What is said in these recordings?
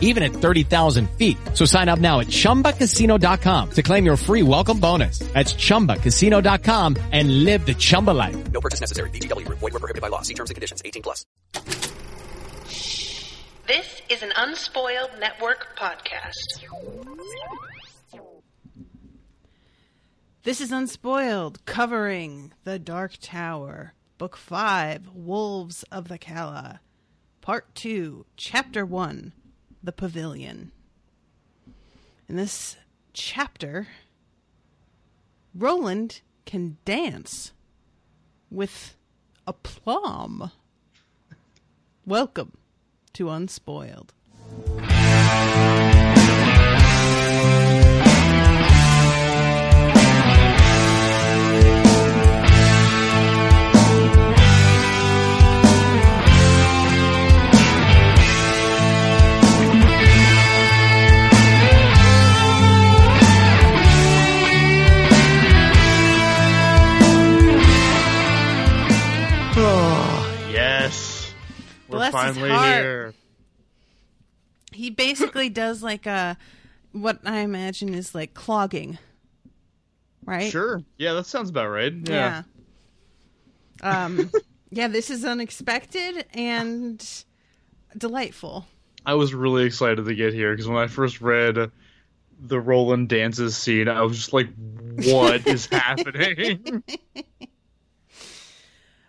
even at 30,000 feet. So sign up now at ChumbaCasino.com to claim your free welcome bonus. That's ChumbaCasino.com and live the Chumba life. No purchase necessary. VGW Group. Void were prohibited by law. See terms and conditions. 18 plus. This is an Unspoiled Network podcast. This is Unspoiled, covering The Dark Tower, Book 5, Wolves of the Calla, Part 2, Chapter 1, The Pavilion. In this chapter, Roland can dance with aplomb. Welcome to Unspoiled. Bless his finally heart. here. He basically does like a what I imagine is like clogging. Right? Sure. Yeah, that sounds about right. Yeah. Yeah. Um yeah, this is unexpected and delightful. I was really excited to get here because when I first read the Roland dances scene, I was just like, what is happening?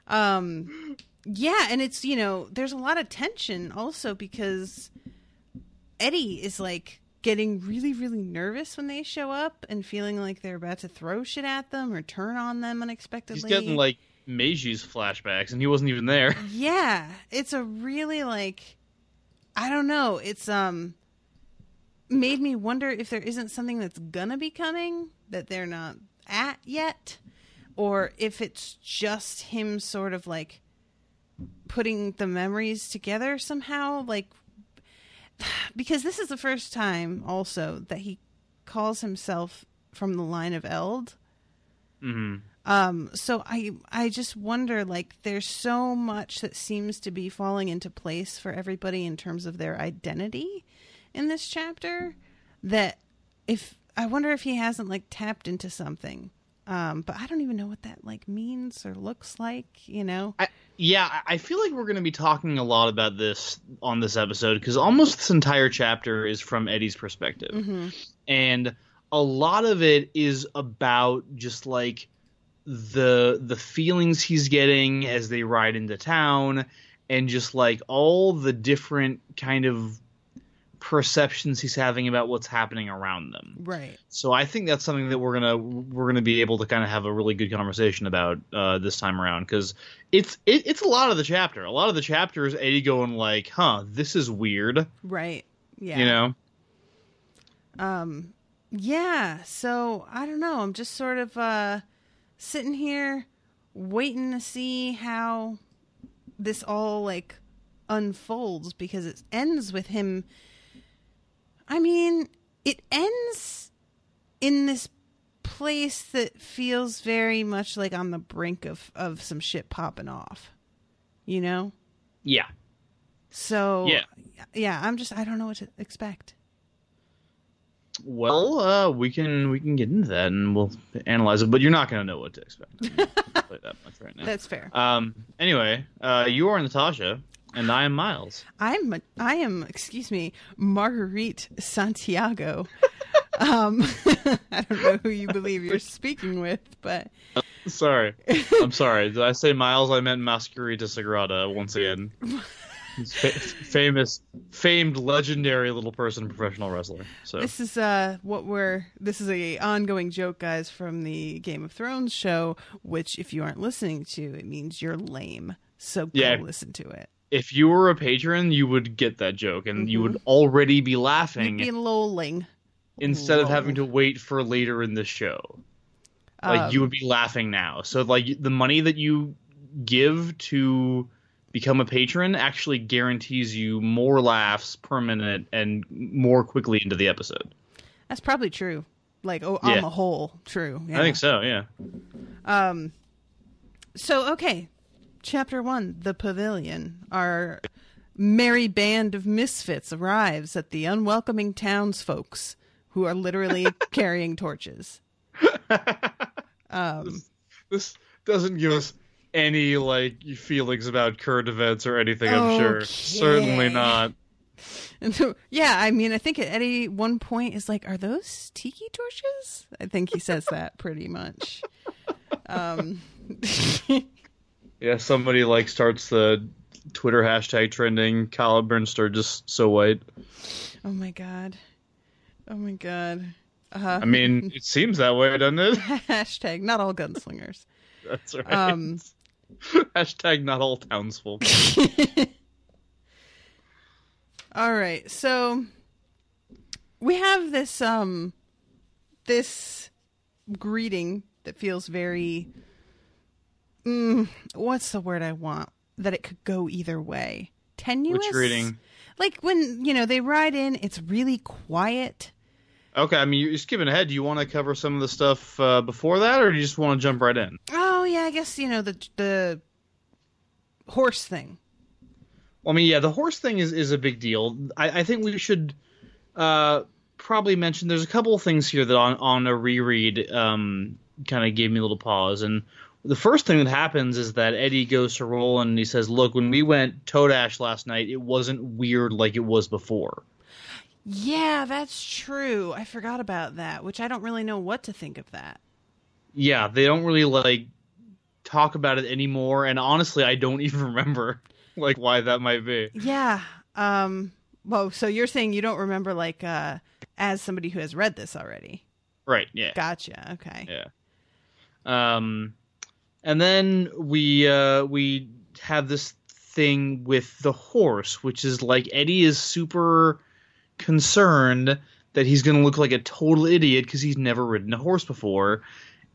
Um yeah, and it's, you know, there's a lot of tension also because Eddie is like getting really really nervous when they show up and feeling like they're about to throw shit at them or turn on them unexpectedly. He's getting like Mejis flashbacks, and he wasn't even there. Yeah, it's a really like I don't know, it's um made me wonder if there isn't something that's gonna be coming that they're not at yet or if it's just him sort of like putting the memories together somehow like because this is the first time also that he calls himself from the line of Eld. hmm Um, so I I just wonder like there's so much that seems to be falling into place for everybody in terms of their identity in this chapter that if I wonder if he hasn't like tapped into something. Um, but I don't even know what that like means or looks like, you know. I, yeah, I feel like we're going to be talking a lot about this on this episode because almost this entire chapter is from Eddie's perspective. Mm-hmm. and a lot of it is about just like the the feelings he's getting as they ride into town and just like all the different kind of perceptions he's having about what's happening around them. Right. So I think that's something that we're gonna we're gonna be able to kind of have a really good conversation about uh, this time around because it's it, it's a lot of the chapter. A lot of the chapter is Eddie going like, "Huh, this is weird," Right. Yeah. you know. Um yeah, so I don't know. I'm just sort of uh sitting here waiting to see how this all like unfolds because it ends with him I mean, it ends in this place that feels very much like on the brink of of some shit popping off. You know? Yeah. So Yeah. yeah, I'm just I don't know what to expect. Well, uh, we can we can get into that and we'll analyze it, but you're not going to know what to expect. I'm play that much right now. That's fair. Um. Anyway, uh, you are Natasha, and I am Miles. I'm I am excuse me Marguerite Santiago. um, I don't know who you believe you're speaking with, but Sorry, I'm sorry. Did I say Miles? I meant Mascarita Sagrada once again. Fa- famous, famed, legendary little person, professional wrestler. So this is uh what we're this is a ongoing joke, guys, from the Game of Thrones show. Which, if you aren't listening to, it means you're lame. So go Yeah. listen to it. If you were a patron, you would get that joke, and you would already be laughing You'd be lolling. instead of having to wait for later in the show. Like Um, you would be laughing now. So like the money that you give to become a patron actually guarantees you more laughs per minute and more quickly into the episode. That's probably true. Like oh, Yeah. on the whole, true. I think so. Yeah. Um, so okay, chapter one, the pavilion. Our merry band of misfits arrives at the unwelcoming townsfolks who are literally carrying torches. Um, This doesn't give us any like feelings about current events or anything. I'm sure. Certainly not. and so, yeah, I mean, I think at Eddie one point is like, "Are those tiki torches?" I think he says that pretty much. Um, Yeah. Somebody like starts the Twitter hashtag trending. Calla Bryn Sturgis just so white. oh my god, oh my god. Uh, I mean, it seems that way, doesn't it? hashtag not all gunslingers. That's right. Um, Hashtag not all townsfolk. All right, so we have this um this greeting that feels very mm, what's the word I want that it could go either way. Tenuous. Which greeting? Like when you know they ride in, it's really quiet. Okay, I mean, you're skipping ahead. Do you want to cover some of the stuff uh, before that, or do you just want to jump right in? Oh yeah, I guess you know the the horse thing. Well, I mean, yeah, the horse thing is, is a big deal. I, I think we should uh, probably mention there's a couple of things here that on, on a reread um, kind of gave me a little pause. And the first thing that happens is that Eddie goes to Roland and he says, Look, when we went todash last night, it wasn't weird like it was before. Yeah, that's true. I forgot about that, which I don't really know what to think of that. Yeah, they don't really like talk about it anymore. And honestly, I don't even remember like why that might be. Yeah. Um well, so you're saying you don't remember like uh as somebody who has read this already. Right, yeah. Gotcha. Okay. Yeah. Um, and then we uh, we have this thing with the horse, which is like Eddie is super concerned that he's going to look like a total idiot because he's never ridden a horse before.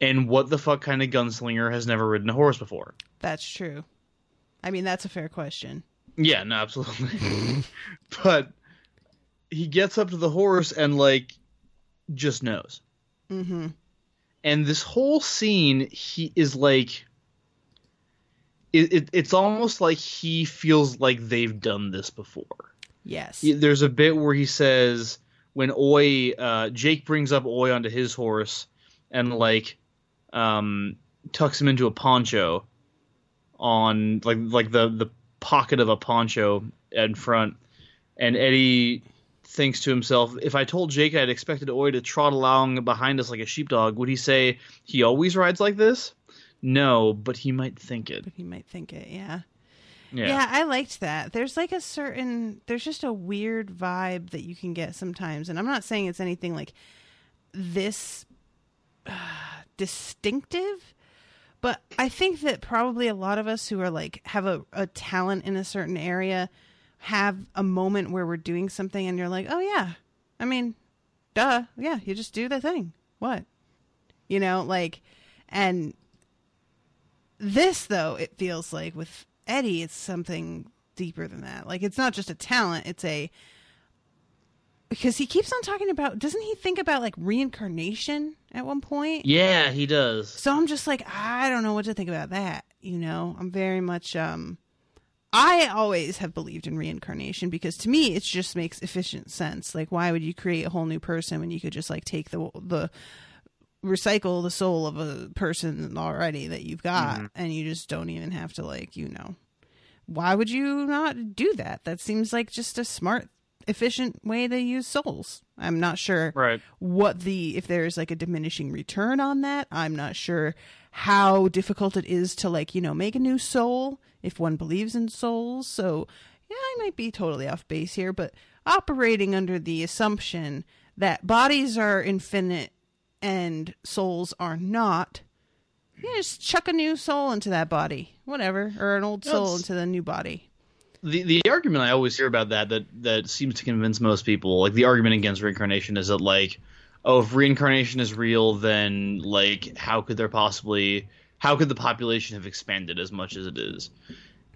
And what the fuck kind of gunslinger has never ridden a horse before? That's true. I mean, that's a fair question. Yeah, no, absolutely. but he gets up to the horse and like just knows. Mm-hmm. And this whole scene he is like it, it, it's almost like he feels like they've done this before Yes. there's a bit where he says when oi uh, jake brings up oi onto his horse and like um, tucks him into a poncho on like like the the pocket of a poncho in front and eddie thinks to himself, if I told Jake I'd expected Oi to trot along behind us like a sheepdog, would he say he always rides like this? No, but he might think it. He might think it, yeah. Yeah. Yeah, I liked that. There's like a certain there's just a weird vibe that you can get sometimes, and I'm not saying it's anything like this uh, distinctive, but I think that probably a lot of us who are like have a, a talent in a certain area have a moment where we're doing something and you're like, oh yeah, I mean, duh, yeah, you just do the thing. What? You know, like, and this though, it feels like with Eddie, it's something deeper than that. Like, it's not just a talent; it's a because he keeps on talking about. Doesn't he think about like reincarnation at one point? Yeah, he does. So I'm just like, I don't know what to think about that. You know, I'm very much um I always have believed in reincarnation because to me it just makes efficient sense. Like why would you create a whole new person when you could just like take the the recycle the soul of a person already that you've got Mm-hmm. and you just don't even have to like, you know. Why would you not do that? That seems like just a smart efficient way to use souls. I'm not sure Right. what the if there's like a diminishing return on that. I'm not sure how difficult it is to like, you know, make a new soul if one believes in souls. So, yeah, I might be totally off base here, but operating under the assumption that bodies are infinite and souls are not. Yeah, just chuck a new soul into that body, whatever, or an old soul into the new body. the the argument I always hear about that that that seems to convince most people, like the argument against reincarnation, is that like, oh, if reincarnation is real, then like, how could there possibly, how could the population have expanded as much as it is?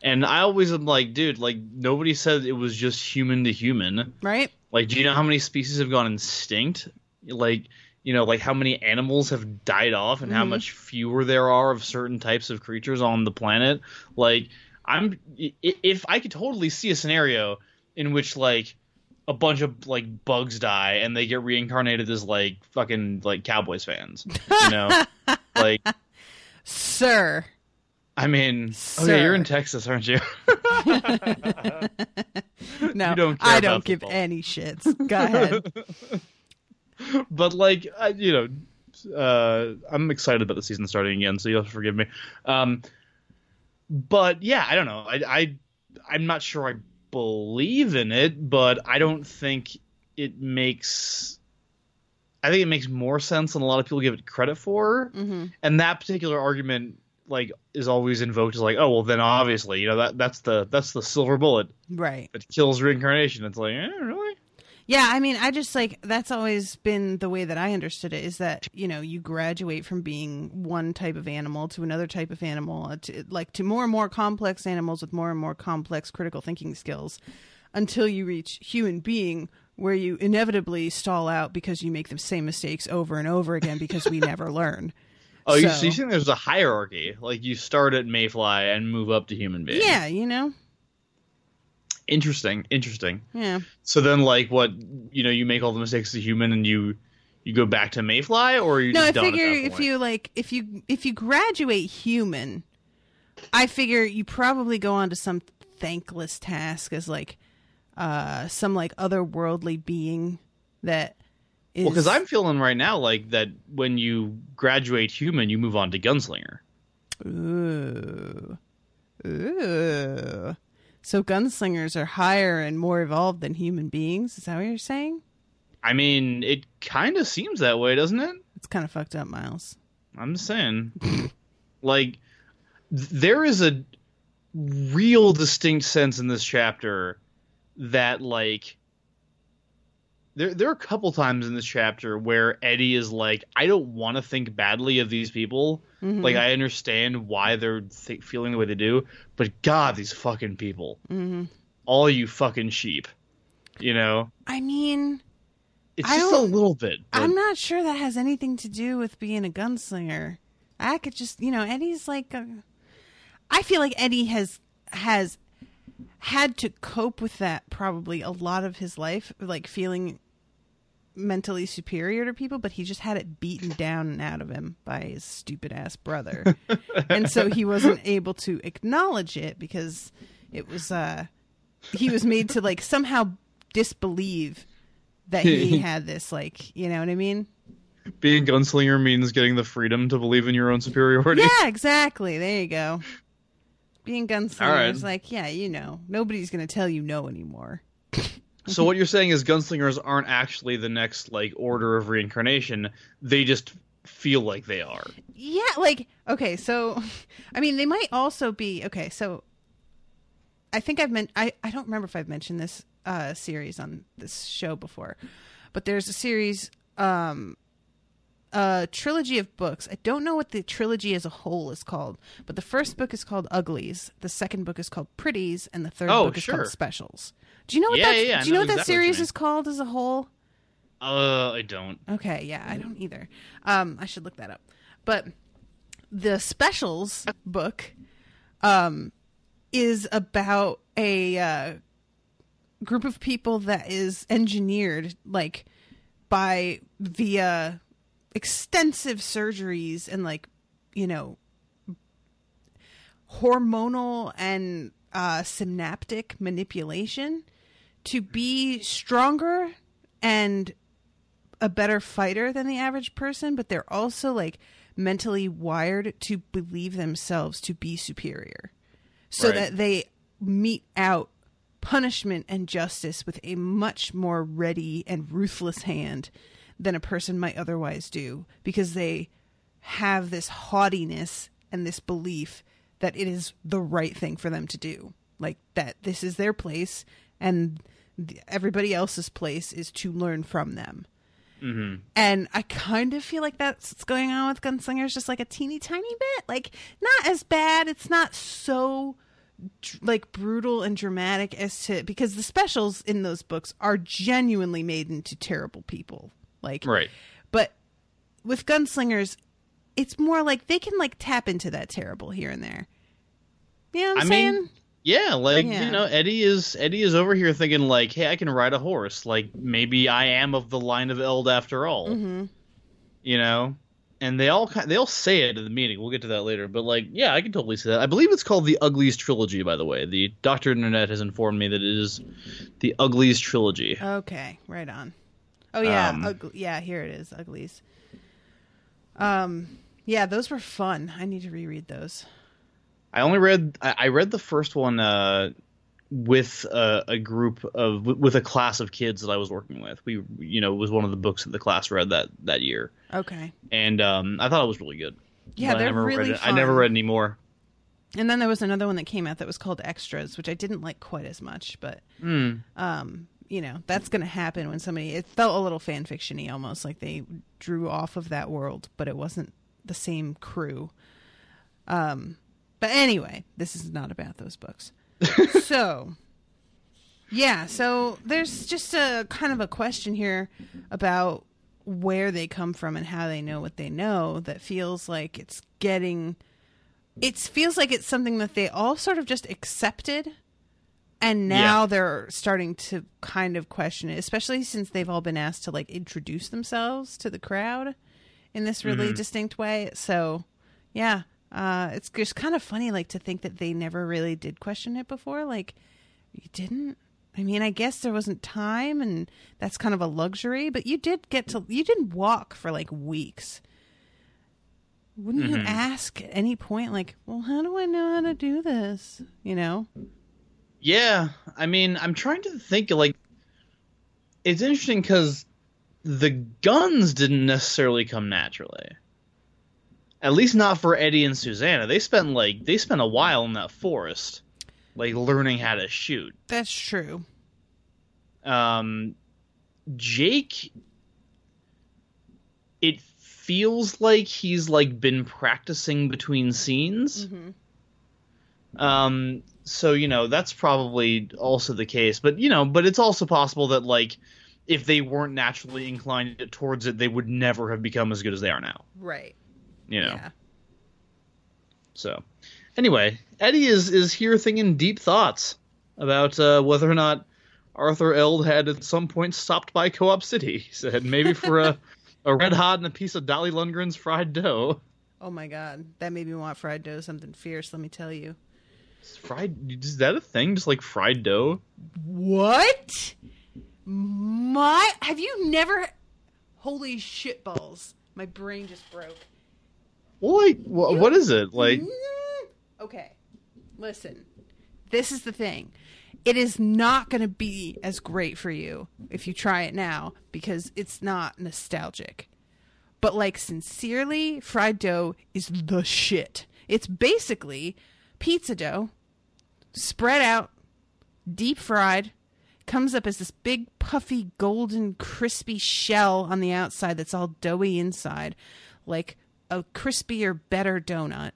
And I always am like, dude, like nobody said it was just human to human. Right? Like, do you know how many species have gone extinct? Like, you know, like how many animals have died off and how mm-hmm. much fewer there are of certain types of creatures on the planet? Like, I'm if I could totally see a scenario in which like a bunch of like bugs die and they get reincarnated as like fucking like Cowboys fans, you know? like, Sir. I mean, Sir. okay, you're in Texas, aren't you? No, You don't I don't give football. any shits. Go ahead. but like I, you know uh i'm excited about the season starting again so you'll forgive me um but yeah i don't know i i i'm not sure i believe in it but i don't think it makes i think it makes more sense than a lot of people give it credit for. Hmm and that particular argument like is always invoked as like oh well then obviously you know that that's the that's the silver bullet. Right. that kills reincarnation it's like eh, really? Yeah, I mean, I just like that's always been the way that I understood it is that, you know, you graduate from being one type of animal to another type of animal, uh, to, like to more and more complex animals with more and more complex critical thinking skills until you reach human being where you inevitably stall out because you make the same mistakes over and over again because we never learn. Oh, you, So- so you think there's a hierarchy? Like you start at Mayfly and move up to human being. Yeah, you know? Interesting. Interesting. Yeah. So then, like, what you know, you make all the mistakes as a human, and you you go back to Mayfly, or you No, I just done at figure if you like if you if you graduate human, I figure you probably go on to some thankless task as like uh some like otherworldly being that is well, because I'm feeling right now like that when you graduate human, you move on to gunslinger. ooh ooh so gunslingers are higher and more evolved than human beings. Is that what you're saying? I mean, it kind of seems that way, doesn't it? It's kind of fucked up, Miles. I'm just saying. like, th- there is a real distinct sense in this chapter that, like, there there are a couple times in this chapter where Eddie is like, I don't want to think badly of these people. Mm-hmm. Like, I understand why they're th- feeling the way they do, but God, these fucking people, hmm all you fucking sheep, you know. I mean, It's I just a little bit. but- I'm not sure that has anything to do with being a gunslinger. I could just, you know, Eddie's like, a, I feel like Eddie has has had to cope with that probably a lot of his life, like feeling mentally superior to people, but he just had it beaten down and out of him by his stupid ass brother, and so he wasn't able to acknowledge it because it was uh he was made to like somehow disbelieve that he had this like you know what i mean? Being gunslinger means getting the freedom to believe in your own superiority. yeah exactly. There you go being gunslinger right. is like yeah you know nobody's gonna tell you no anymore So what you're saying is gunslingers aren't actually the next like order of reincarnation. They just feel like they are. yeah like okay so i mean they might also be okay so i think i've meant i i don't remember if i've mentioned this uh series on this show before but there's a series um a trilogy of books. I don't know what the trilogy as a whole is called, but the first book is called Uglies, the second book is called Pretties, and the third Oh, book is sure. called Specials. Do you know what Yeah, that? yeah, yeah, do you know, know what that exactly what series mean. is called as a whole? Uh, I don't. Okay, yeah, I don't either. Um, I should look that up. But the specials book, um, is about a uh, group of people that is engineered like by via extensive surgeries and like you know hormonal and uh, synaptic manipulation to be stronger and a better fighter than the average person, but they're also like mentally wired to believe themselves to be superior so Right. that they mete out punishment and justice with a much more ready and ruthless hand than a person might otherwise do because they have this haughtiness and this belief that it is the right thing for them to do like that this is their place and everybody else's place is to learn from them mm-hmm. and I kind of feel like that's what's going on with Gunslingers, just like a teeny tiny bit. Like, not as bad. It's not so like brutal and dramatic as to because the specials in those books are genuinely made into terrible people. Like, Right. but with Gunslingers, it's more like they can like tap into that terrible here and there. You know I'm I saying? mean, yeah, like Yeah. you know, Eddie is Eddie is over here thinking like, hey, I can ride a horse. Like maybe I am of the line of Eld after all. Mhm. You know, and they all they all say it in the meeting. We'll get to that later. But like, yeah, I can totally see that. I believe it's called the Uglies trilogy. By the way, the Doctor Internet has informed me that it is the Uglies trilogy. Okay, right on. Oh yeah, Um, ugly, yeah. Here it is, uglies. Um, yeah, those were fun. I need to reread those. I only read I, I read the first one uh, with a, a group of with- a class of kids that I was working with. We you know it was one of the books that the class read that that year, Okay, and um, I thought it was really good. Yeah, But I they're never really read it. I never read any more. and then there was another one that came out that was called Extras, which I didn't like quite as much, but Hmm. um, you know that's going to happen when somebody. It felt a little fan fictiony, almost like they drew off of that world, but it wasn't the same crew. Um, but anyway, this is not about those books. so, yeah, so there's just a kind of a question here about where they come from and how they know what they know that feels like it's getting it feels like it's something that they all sort of just accepted and now Yeah. they're starting to kind of question it especially since they've all been asked to like introduce themselves to the crowd in this really distinct way. So yeah uh it's just kind of funny like to think that they never really did question it before. Like you didn't? I mean i guess there wasn't time and that's kind of a luxury but you did get to you didn't walk for like weeks. Wouldn't you ask at any point like well how do i know how to do this? You know Yeah, I mean, I'm trying to think. Like, it's interesting because the guns didn't necessarily come naturally. At least not for Eddie and Susanna. They spent like they spent a while in that forest, like learning how to shoot. that's true um Jake it feels like he's like been practicing between scenes. Um so you know that's probably also the case but you know but it's also possible that like if they weren't naturally inclined towards it they would never have become as good as they are now. Right. You know? Yeah. So anyway eddie is is here thinking deep thoughts about uh, whether or not arthur eld had at some point stopped by co-op city. He said maybe for a, a red hot and a piece of dolly lundgren's fried dough. Oh my god. That made me want fried dough something fierce let me tell you fried is that a thing just like fried dough what my have you never holy shit balls my brain just broke well like wha- what is it like Mm. Okay. Listen. This is the thing. It is not going to be as great for you if you try it now because it's not nostalgic. But like sincerely, fried dough is the shit. It's basically pizza dough spread out, deep fried, comes up as this big puffy golden crispy shell on the outside that's all doughy inside, like a crispier better donut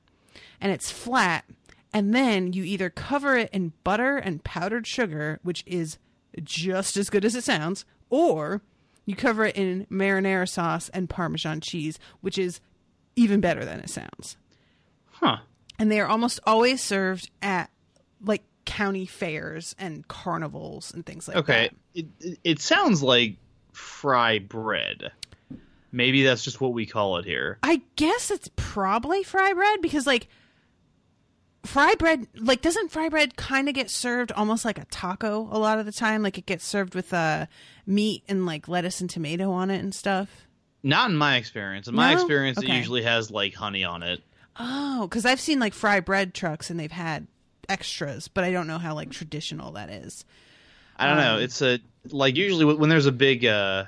and it's flat. And then you either cover it in butter and powdered sugar, which is just as good as it sounds, or you cover it in marinara sauce and Parmesan cheese, which is even better than it sounds. huh And they are almost always served at like county fairs and carnivals and things like Okay, that. Okay. it it sounds like fry bread. Maybe that's just what we call it here. I guess it's probably fry bread because like fry bread like doesn't fry bread kind of get served almost like a taco a lot of the time like it gets served with uh meat and like lettuce and tomato on it and stuff Not in my experience. In my No? experience, it usually has like honey on it. Oh because i've seen like fry bread trucks and they've had extras but i don't know how like traditional that is I don't know. Um, It's a like usually when there's a big uh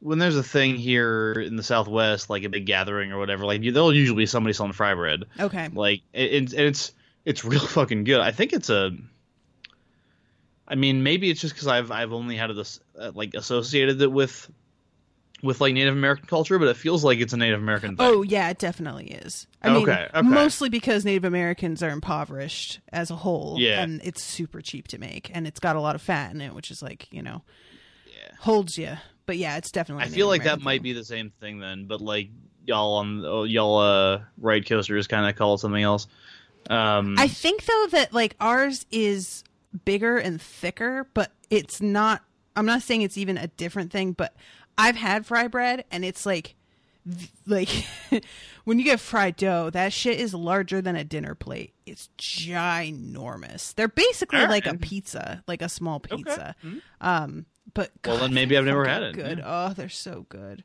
when there's a thing here in the Southwest, like a big gathering or whatever, like there'll usually be somebody selling fry bread. okay Like it, it's and it's it's real fucking good. I think it's a. I mean, maybe it's just because I've I've only had this uh, like associated it with with like Native American culture, but it feels like it's a Native American thing. Oh yeah, it definitely is. I mean, Okay, okay. mostly because Native Americans are impoverished as a whole, Yeah. and it's super cheap to make, and it's got a lot of fat in it, which is like you know, Yeah. holds you. But yeah, it's definitely. I feel like that American might thing. be the same thing then, but like y'all on oh, y'all uh ride coasters kind of call it something else. Um, I think though that like ours is bigger and thicker, but it's not. I'm not saying it's even a different thing, but I've had fry bread, and it's like, like when you get fried dough, that shit is larger than a dinner plate. It's ginormous. They're basically All like a pizza, like a small pizza. Um, but Well, then maybe I've never had it, Good. yeah. Oh, they're so good.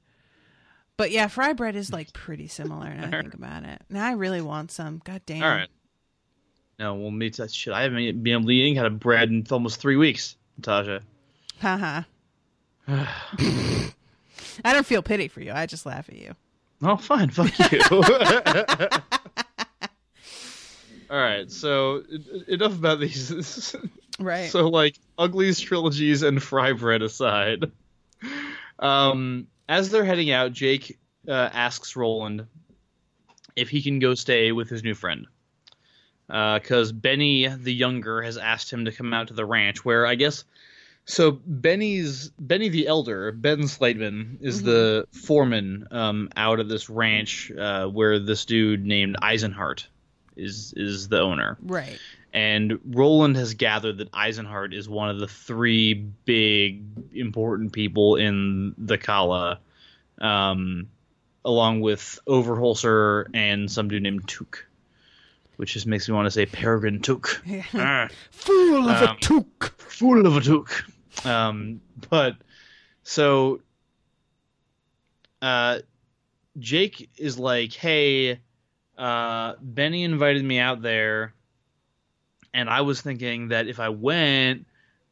But yeah, fry bread is like pretty similar. Now I think about it. Now I really want some. God damn. all right. No, well, me that shit. I haven't been able to eat any kind bread in almost three weeks, Natasha. Haha. I don't feel pity for you. I just laugh at you. Oh, fine. Fuck you. All right. So enough about these. Right. So like uglies trilogies and fry bread aside, um, as they're heading out, Jake uh, asks Roland if he can go stay with his new friend. Because Benny the younger has asked him to come out to the ranch, where I guess so. Benny's Benny the elder, Ben Slightman, is the foreman um, out of this ranch uh, where this dude named Eisenhart is is the owner right. and Roland has gathered that Eisenhart is one of the three big important people in the Calla, um, along with Overholser and some dude named Took, which just makes me want to say Peregrine Took. Ah, Fool of Um, a took. fool of a Took. Um, but so uh, Jake is like, hey, uh, Benny invited me out there, and I was thinking that if I went,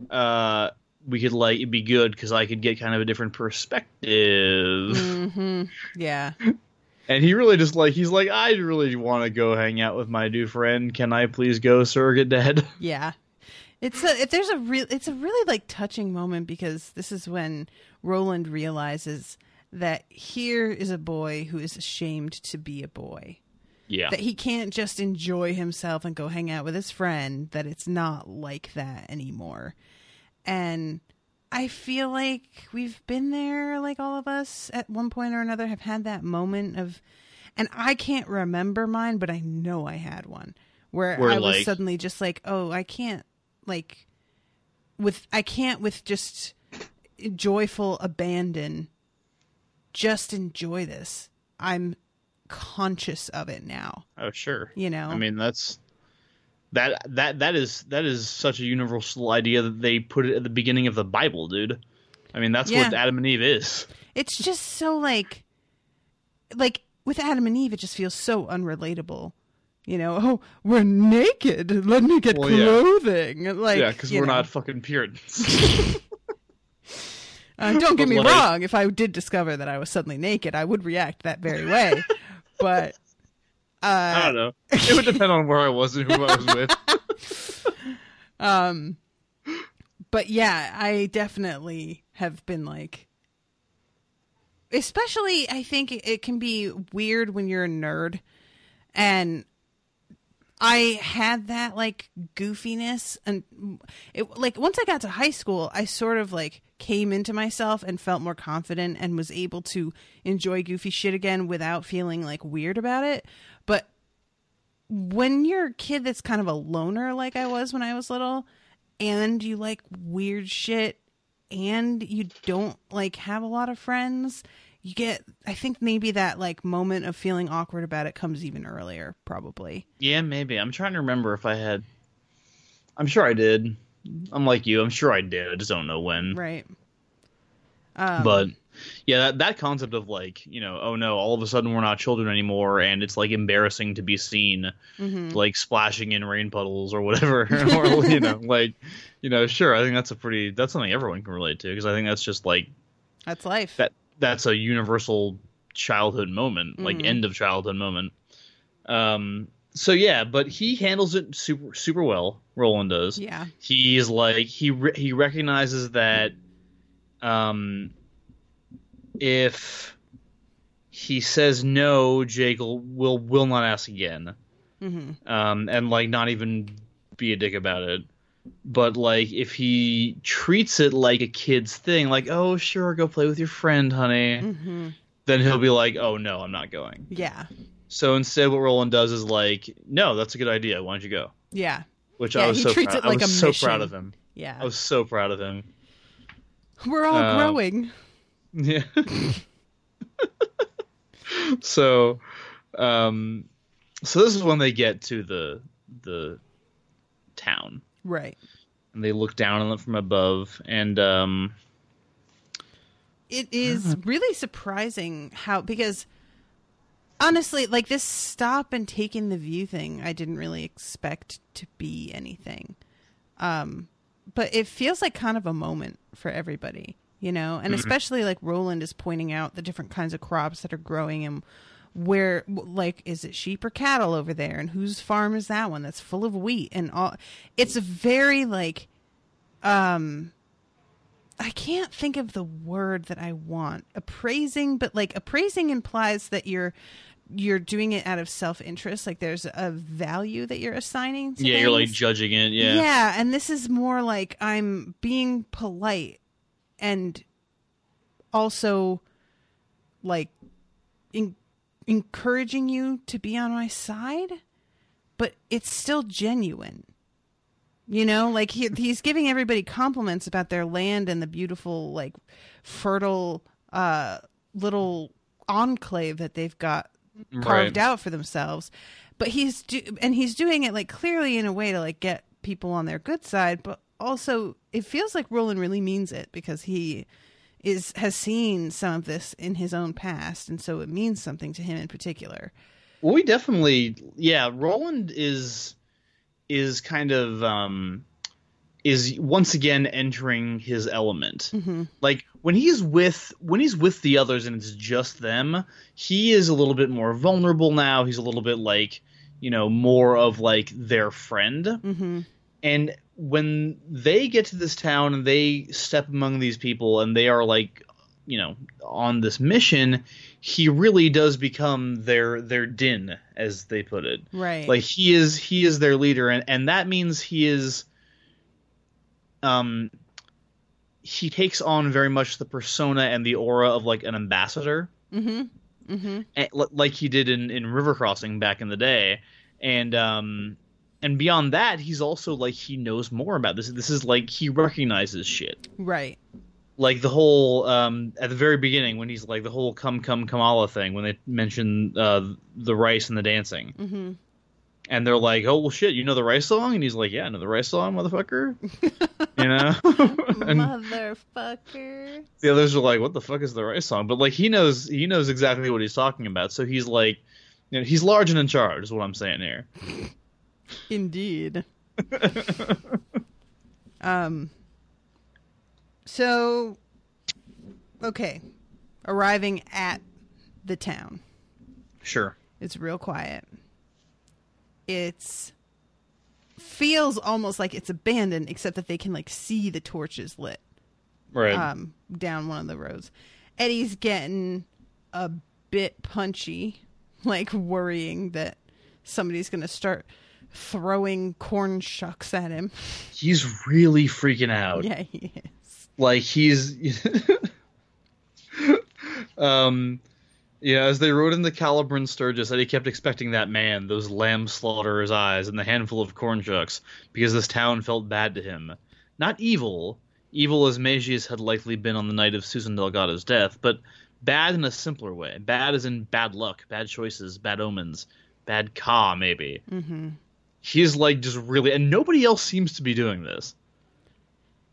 uh, we could like it'd be good because I could get kind of a different perspective. Mm-hmm. Yeah. And he really just like he's like, I really want to go hang out with my new friend. Can I please go, surrogate dad? Yeah. It's a if there's a real it's a really like touching moment because this is when Roland realizes that here is a boy who is ashamed to be a boy. yeah, That he can't just enjoy himself and go hang out with his friend, that it's not like that anymore. And I feel like we've been there, like all of us at one point or another have had that moment of, and I can't remember mine, but I know I had one where, Where, I was like- suddenly just like, oh, I can't, like, with, I can't with just joyful abandon just enjoy this. I'm conscious of it now, oh sure. you know? I mean, that's that that that is that is such a universal idea that they put it at the beginning of the Bible, dude. I mean, that's what Adam and Eve is. it's just so like like with Adam and Eve it just feels so unrelatable. You know, oh, we're naked. Let me get Well, yeah. clothing. Like, yeah, because we're know. not fucking Puritans. Uh, don't get me like- wrong. If I did discover that I was suddenly naked, I would react that very way. but I uh, don't know. It would depend on where I was and who I was with. um, but yeah, I definitely have been like, especially I think it can be weird when you're a nerd, and I had that like goofiness, and it like once I got to high school, I sort of like came into myself and felt more confident and was able to enjoy goofy shit again without feeling like weird about it. But when you're a kid that's kind of a loner like I was when I was little, and you like weird shit, and you don't like have a lot of friends, you get. I think maybe that like moment of feeling awkward about it comes even earlier, probably. Yeah, maybe. I'm trying to remember if I had. I'm sure I did. I'm like you. I'm sure I did. I just don't know when. Right. Um, but yeah, that that concept of like you know, oh no, all of a sudden we're not children anymore, and it's like embarrassing to be seen mhm. like splashing in rain puddles or whatever, or you know, like you know, sure. I think that's a pretty that's something everyone can relate to because I think that's just like that's life. that that's a universal childhood moment, like Mhm. end of childhood moment. Um. So yeah, but he handles it super super well. Roland does. yeah. He's like he re- he recognizes that, um, if he says no, Jake will will, will not ask again. hmm Um, and like not even be a dick about it. But like if he treats it like a kid's thing, like oh sure, go play with your friend, honey, hmm then he'll be like, oh no, I'm not going. Yeah. So instead, what Roland does is like, no, that's a good idea. Why don't you go? Yeah. Which Yeah, I was he so treats proud. it like I was so mission. proud of him. Yeah. I was so proud of him. We're all um, growing. Yeah. so, um, so this is when they get to the the town, Right. and they look down on it from above, and um, It is really surprising how because honestly, like this stop and taking the view thing, I didn't really expect to be anything. Um but it feels like kind of a moment for everybody, you know, and especially like Roland is pointing out the different kinds of crops that are growing and where like is it sheep or cattle over there? And whose farm is that one? That's full of wheat and all. It's a very like um I can't think of the word that I want. Appraising, but like appraising implies that you're you're doing it out of self-interest, like there's a value that you're assigning to yeah, you're like judging it. Yeah, Yeah, and this is more like I'm being polite and also like in- encouraging you to be on my side, but it's still genuine. You know, like he, he's giving everybody compliments about their land and the beautiful, like, fertile uh, little enclave that they've got carved Right. out for themselves. But he's do- and he's doing it like clearly in a way to like get people on their good side, but also it feels like Roland really means it because he is has seen some of this in his own past, and so it means something to him in particular. Well, we definitely, yeah. Roland is is kind of um is once again entering his element. Like when he's with when he's with the others and it's just them, he is a little bit more vulnerable now. He's a little bit like you know more of like their friend. Mm-hmm. And when they get to this town and they step among these people and they are like you know on this mission he really does become their their dinh as they put it Right. like he is he is their leader and and that means he is um he takes on very much the persona and the aura of like an ambassador mm-hmm. Mm-hmm. like he did in in river crossing back in the day and um and beyond that he's also like he knows more about this. This is like he recognizes shit. Right. like the whole um at the very beginning when he's like the whole come come commala thing when they mention uh the rice and the dancing. Mm-hmm. and they're like oh well shit you know the rice song? And he's like yeah i know the rice song motherfucker. You know? Motherfucker. the others are like what the fuck is the rice song? But like he knows he knows exactly what he's talking about. So he's like you know he's large and in charge is what i'm saying here Indeed. um. So, okay, arriving at the town. sure It's real quiet. It's feels almost like it's abandoned, except that they can like see the torches lit right um, down one of the roads. Eddie's getting a bit punchy, like worrying that somebody's going to start throwing corn shucks at him. he's really freaking out Yeah, he is. like he's um Yeah, as they rode into Calla Bryn Sturgis, Eddie kept expecting that man, those lamb slaughterer's eyes, and the handful of corn shucks, because this town felt bad to him. Not evil, evil as Mejis had likely been on the night of Susan Delgado's death, but bad in a simpler way. Bad as in bad luck, bad choices, bad omens, bad ka, maybe. Mm-hmm. He's like just really, and nobody else seems to be doing this.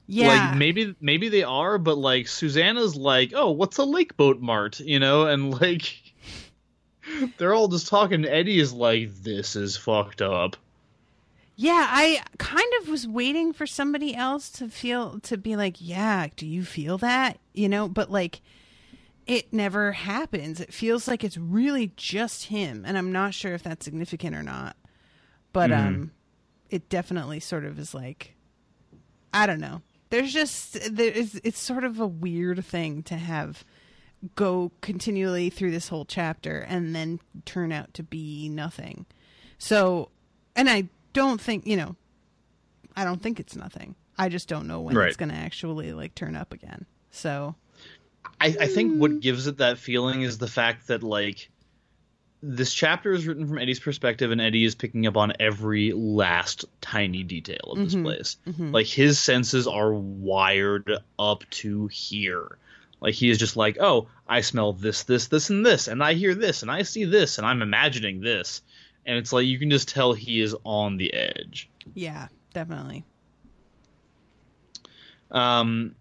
Yeah. Like maybe maybe they are, but like Susannah's like, oh, what's a lake boat mart, you know, and like they're all just talking. Eddie is like, this is fucked up. Yeah, I kind of was waiting for somebody else to feel to be like, "Yeah, do you feel that?" You know, but like it never happens. It feels like it's really just him, and I'm not sure if that's significant or not. But um it definitely sort of is like I don't know. There's just there is it's sort of a weird thing to have go continually through this whole chapter and then turn out to be nothing. So, and I don't think, you know, I don't think it's nothing. I just don't know when Right. it's going to actually like turn up again. So, I, I think what gives it that feeling is the fact that like this chapter is written from Eddie's perspective, and Eddie is picking up on every last tiny detail of this place. Like his senses are wired up to here. Like he is just like, oh, I smell this, this, this, and this, and I hear this, and I see this, and I'm imagining this, and it's like you can just tell he is on the edge. yeah, definitely. Um,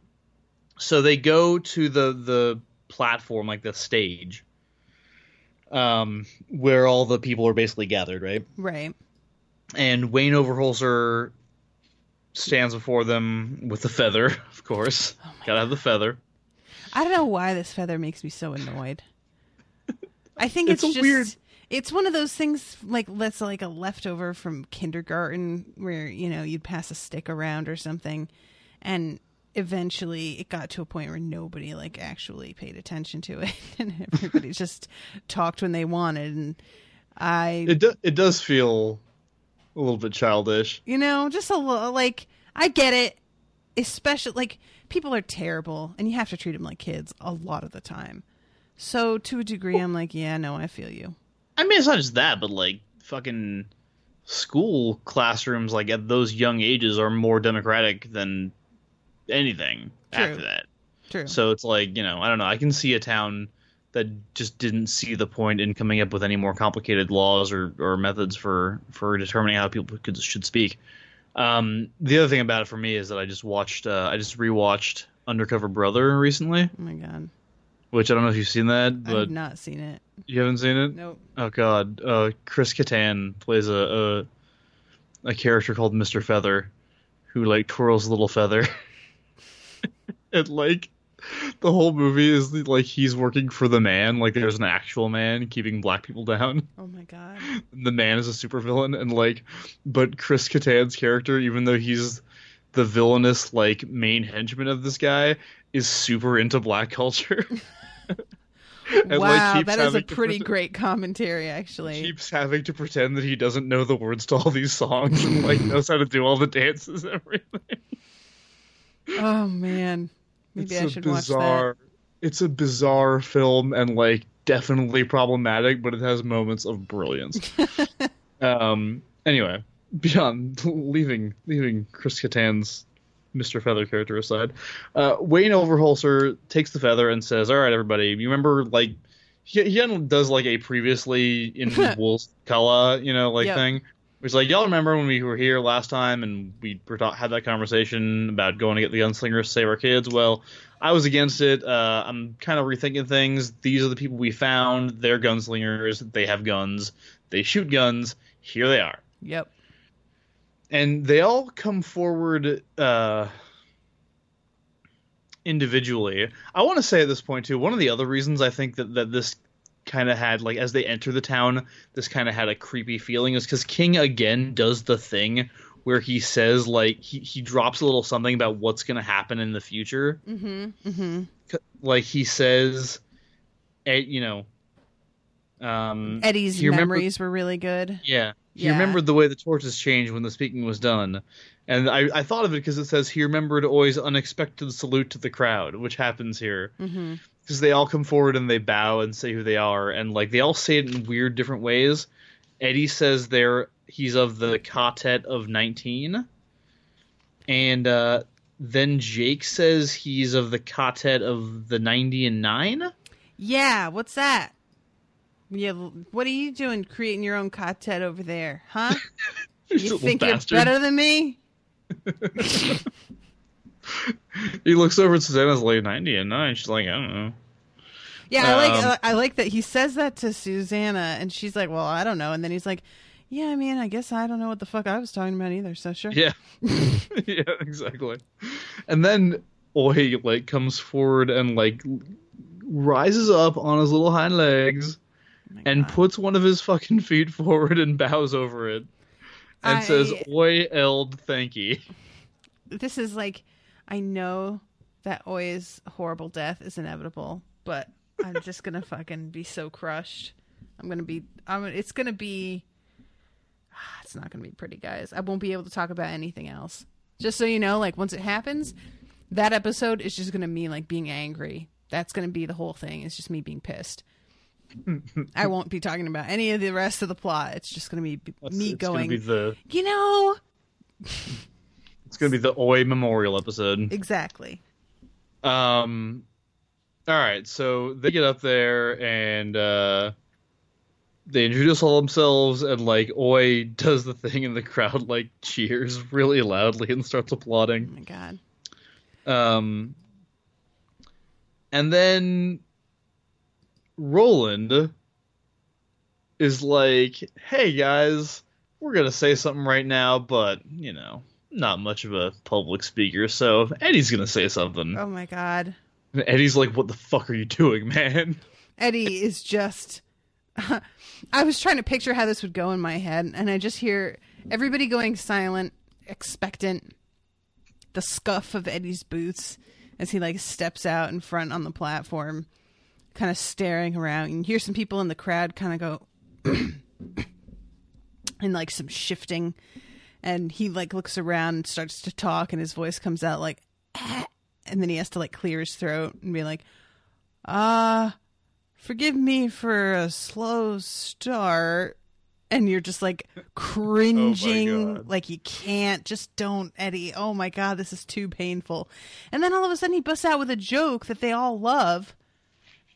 so they go to the the platform, like the stage, um, where all the people are basically gathered, right? Right. And Wayne Overholser stands before them with the feather, of course. Gotta have the feather. I don't know why this feather makes me so annoyed. I think it's, It's just weird- it's one of those things like that's like a leftover from kindergarten where you know you'd pass a stick around or something and eventually it got to a point where nobody like actually paid attention to it and everybody just talked when they wanted and I It do, it does feel a little bit childish. you know, just a little like I get it, especially like people are terrible and you have to treat them like kids a lot of the time. So to a degree, I'm like, yeah, no, I feel you. I mean, it's not just that, but like fucking school classrooms, like at those young ages, are more democratic than anything True. after that. True. So it's like, you know, I don't know. I can see a town that just didn't see the point in coming up with any more complicated laws or, or methods for, for determining how people could, should speak. Um, the other thing about it for me is that I just watched, uh, I just rewatched Undercover Brother recently, oh my god, which I don't know if you've seen that, but not seen it. you haven't seen it. Nope. Oh God, uh, Chris Kattan plays a, a a character called Mister Feather, who like twirls a little feather, and like the whole movie is like he's working for the man, like there's an actual man keeping black people down. Oh my god. The man is a supervillain, and like, but Chris Kattan's character, even though he's the villainous like main henchman of this guy, is super into black culture. And, wow, keeps that is a pretty pres- great commentary, actually. keeps having to pretend that he doesn't know the words to all these songs and like knows how to do all the dances and everything. Oh man, maybe I it's should a watch bizarre it's a bizarre film and like definitely problematic, but it has moments of brilliance. um anyway, beyond leaving leaving Chris Kattan's Mr. Feather character aside, uh, Wayne Overholser takes the feather and says, "All right, everybody, you remember like he, he does like a previously in Wolf's Calla, you know, like Yep. thing. It's like y'all remember when we were here last time and we had that conversation about going to get the gunslingers to save our kids. Well, I was against it. Uh, I'm kind of rethinking things. These are the people we found. They're gunslingers. They have guns. They shoot guns. Here they are. Yep. and they all come forward uh, individually. I want to say at this point too, one of the other reasons I think that that this kind of had like as they enter the town, this kind of had a creepy feeling is because King again does the thing where he says like he he drops a little something about what's going to happen in the future. Mm-hmm. Mm-hmm. Like he says, eh, you know. Um, Eddie's you remember- memories were really good. yeah. He Yeah. remembered the way the torches changed when the speaking was done, and I, I thought of it because it says he remembered always unexpected salute to the crowd, which happens here. Mm-hmm. Because they all come forward and they bow and say who they are, and like they all say it in weird different ways. Eddie says they're he's of the quartet of nineteen, and uh, then Jake says he's of the quartet of the ninety and nine. Yeah, what's that? Yeah, what are you doing creating your own quartet over there, huh? You think bastard. you're better than me? He looks over at Susannah's like ninety and nine. She's like, I don't know. Yeah, I like Um, I like that he says that to Susannah, and she's like, "Well, I don't know," and then he's like, "Yeah, I mean, I guess I don't know what the fuck I was talking about either." So sure. Yeah, yeah, exactly. And then Oy like comes forward and like rises up on his little hind legs Oh and God. puts one of his fucking feet forward and bows over it and I- says, "Oy, Eld, thank ye." this is like, I know that Oy's horrible death is inevitable, but I'm just gonna fucking be so crushed. I'm gonna be. I'm. It's gonna be. It's not gonna be pretty, guys. I won't be able to talk about anything else. Just so you know, like once it happens, that episode is just gonna mean like being angry. That's gonna be the whole thing. It's just me being pissed. I won't be talking about any of the rest of the plot. It's just gonna be b- me going. be the You know it's gonna be the Oy memorial episode. exactly. Um, all right, so they get up there and uh, they introduce all themselves, and like Oy does the thing, and the crowd like cheers really loudly and starts Oh applauding. my god. Um, and then Roland is like, "Hey guys, we're gonna say something right now, but you know." Not much of a public speaker, so Eddie's gonna say something. Oh my god. And Eddie's like, "What the fuck are you doing, man?" Eddie is just. I was trying to picture how this would go in my head, and I just hear everybody going silent, expectant. The scuff of Eddie's boots as he like steps out in front on the platform, kind of staring around. You hear some people in the crowd kind of go, and like some shifting, and he like looks around and starts to talk, and his voice comes out like, and then he has to like clear his throat and be like, ah. forgive me for a slow start. And you're just like cringing, God. like you can't. Just don't, Eddie. Oh my God, this is too painful. And then all of a sudden he busts out with a joke that they all love.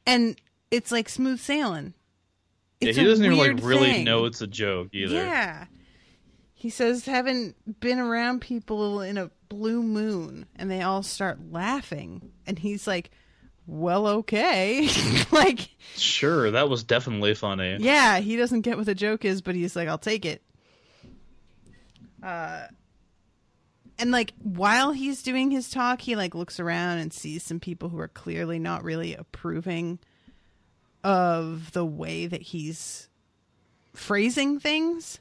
And it's like smooth sailing. Yeah, he doesn't even like really thing. know it's a joke either. Yeah. He says, haven't been around people in a blue moon. And they all start laughing. And he's like, well, okay. like, Sure, that was definitely funny. yeah, he doesn't get what the joke is, but he's like, I'll take it. Uh, and like while he's doing his talk, he like looks around and sees some people who are clearly not really approving of the way that he's phrasing things.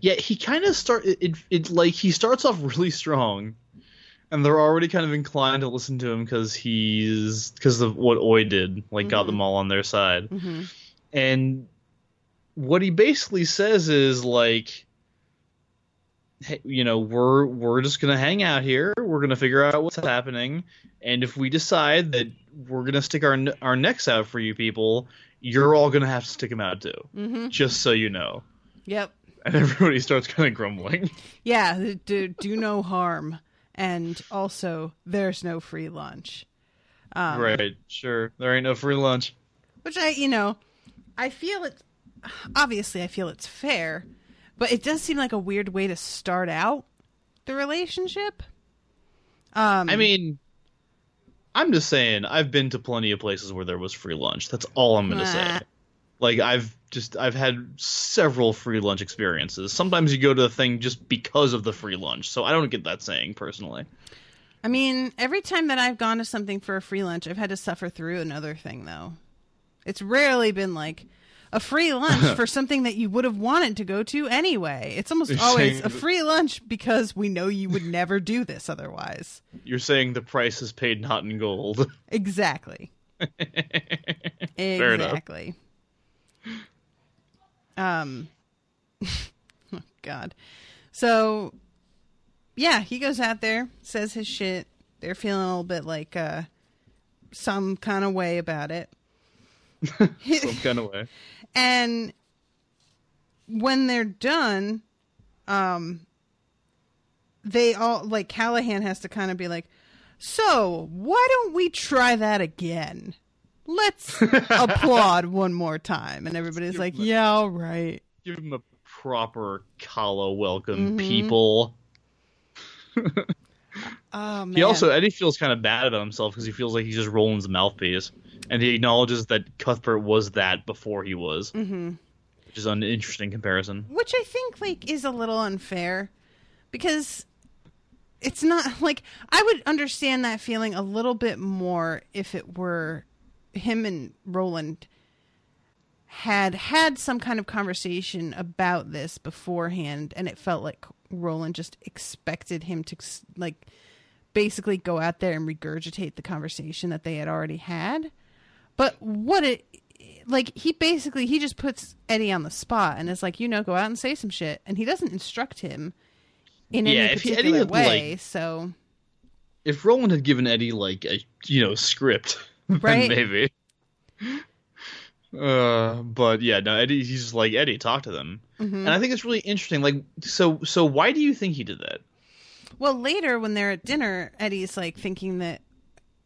Yeah, he kind of start it, it. It like he starts off really strong, and they're already kind of inclined to listen to him because he's because of what Oy did, like got them all on their side. And what he basically says is like, hey, you know, we're we're just gonna hang out here. We're gonna figure out what's happening, and if we decide that we're gonna stick our our necks out for you people, you're all gonna have to stick them out too. Mm-hmm. Just so you know. Yep. And everybody starts kind of grumbling. Yeah, do, do no harm. And also, there's no free lunch. Um, right, sure. There ain't no free lunch. Which I, you know, I feel it's obviously I feel it's fair, but it does seem like a weird way to start out the relationship. Um, I mean, I'm just saying, I've been to plenty of places where there was free lunch. That's all I'm going to Nah. say. Like, I've just, I've had several free lunch experiences. Sometimes you go to the thing just because of the free lunch. So I don't get that saying personally. I mean, every time that I've gone to something for a free lunch, I've had to suffer through another thing though. It's rarely been like a free lunch for something that you would have wanted to go to anyway. It's almost You're always saying a free lunch because we know you would never do this otherwise. You're saying the price is paid not in gold. Exactly. enough. exactly. Um oh God. So yeah, he goes out there, says his shit. They're feeling a little bit like uh some kind of way about it. Some kind of way. And when they're done, um they all like Callahan has to kind of be like, "So, why don't we try that again?" Let's applaud one more time. And everybody's like, "Yeah, all right." Give him a proper Calla welcome, Mm-hmm. people. Oh man. He also Eddie feels kind of bad about himself because he feels like he's just Roland's mouthpiece, and he acknowledges that Cuthbert was that before he was, mm-hmm. which is an interesting comparison. which I think like is a little unfair because it's not like I would understand that feeling a little bit more if it were him and Roland had had some kind of conversation about this beforehand and it felt like Roland just expected him to like basically go out there and regurgitate the conversation that they had already had but what it like he basically he just puts Eddie on the spot and is like, you know, go out and say some shit, and he doesn't instruct him in Yeah, any if he- Eddie particular way. like- so If Roland had given Eddie like a you know script, Right. maybe. Uh, but yeah, no, Eddie. He's just like Eddie. Talk to them, Mm-hmm. and I think it's really interesting. Like, so, so why do you think he did that? well later when they're at dinner, Eddie's like thinking that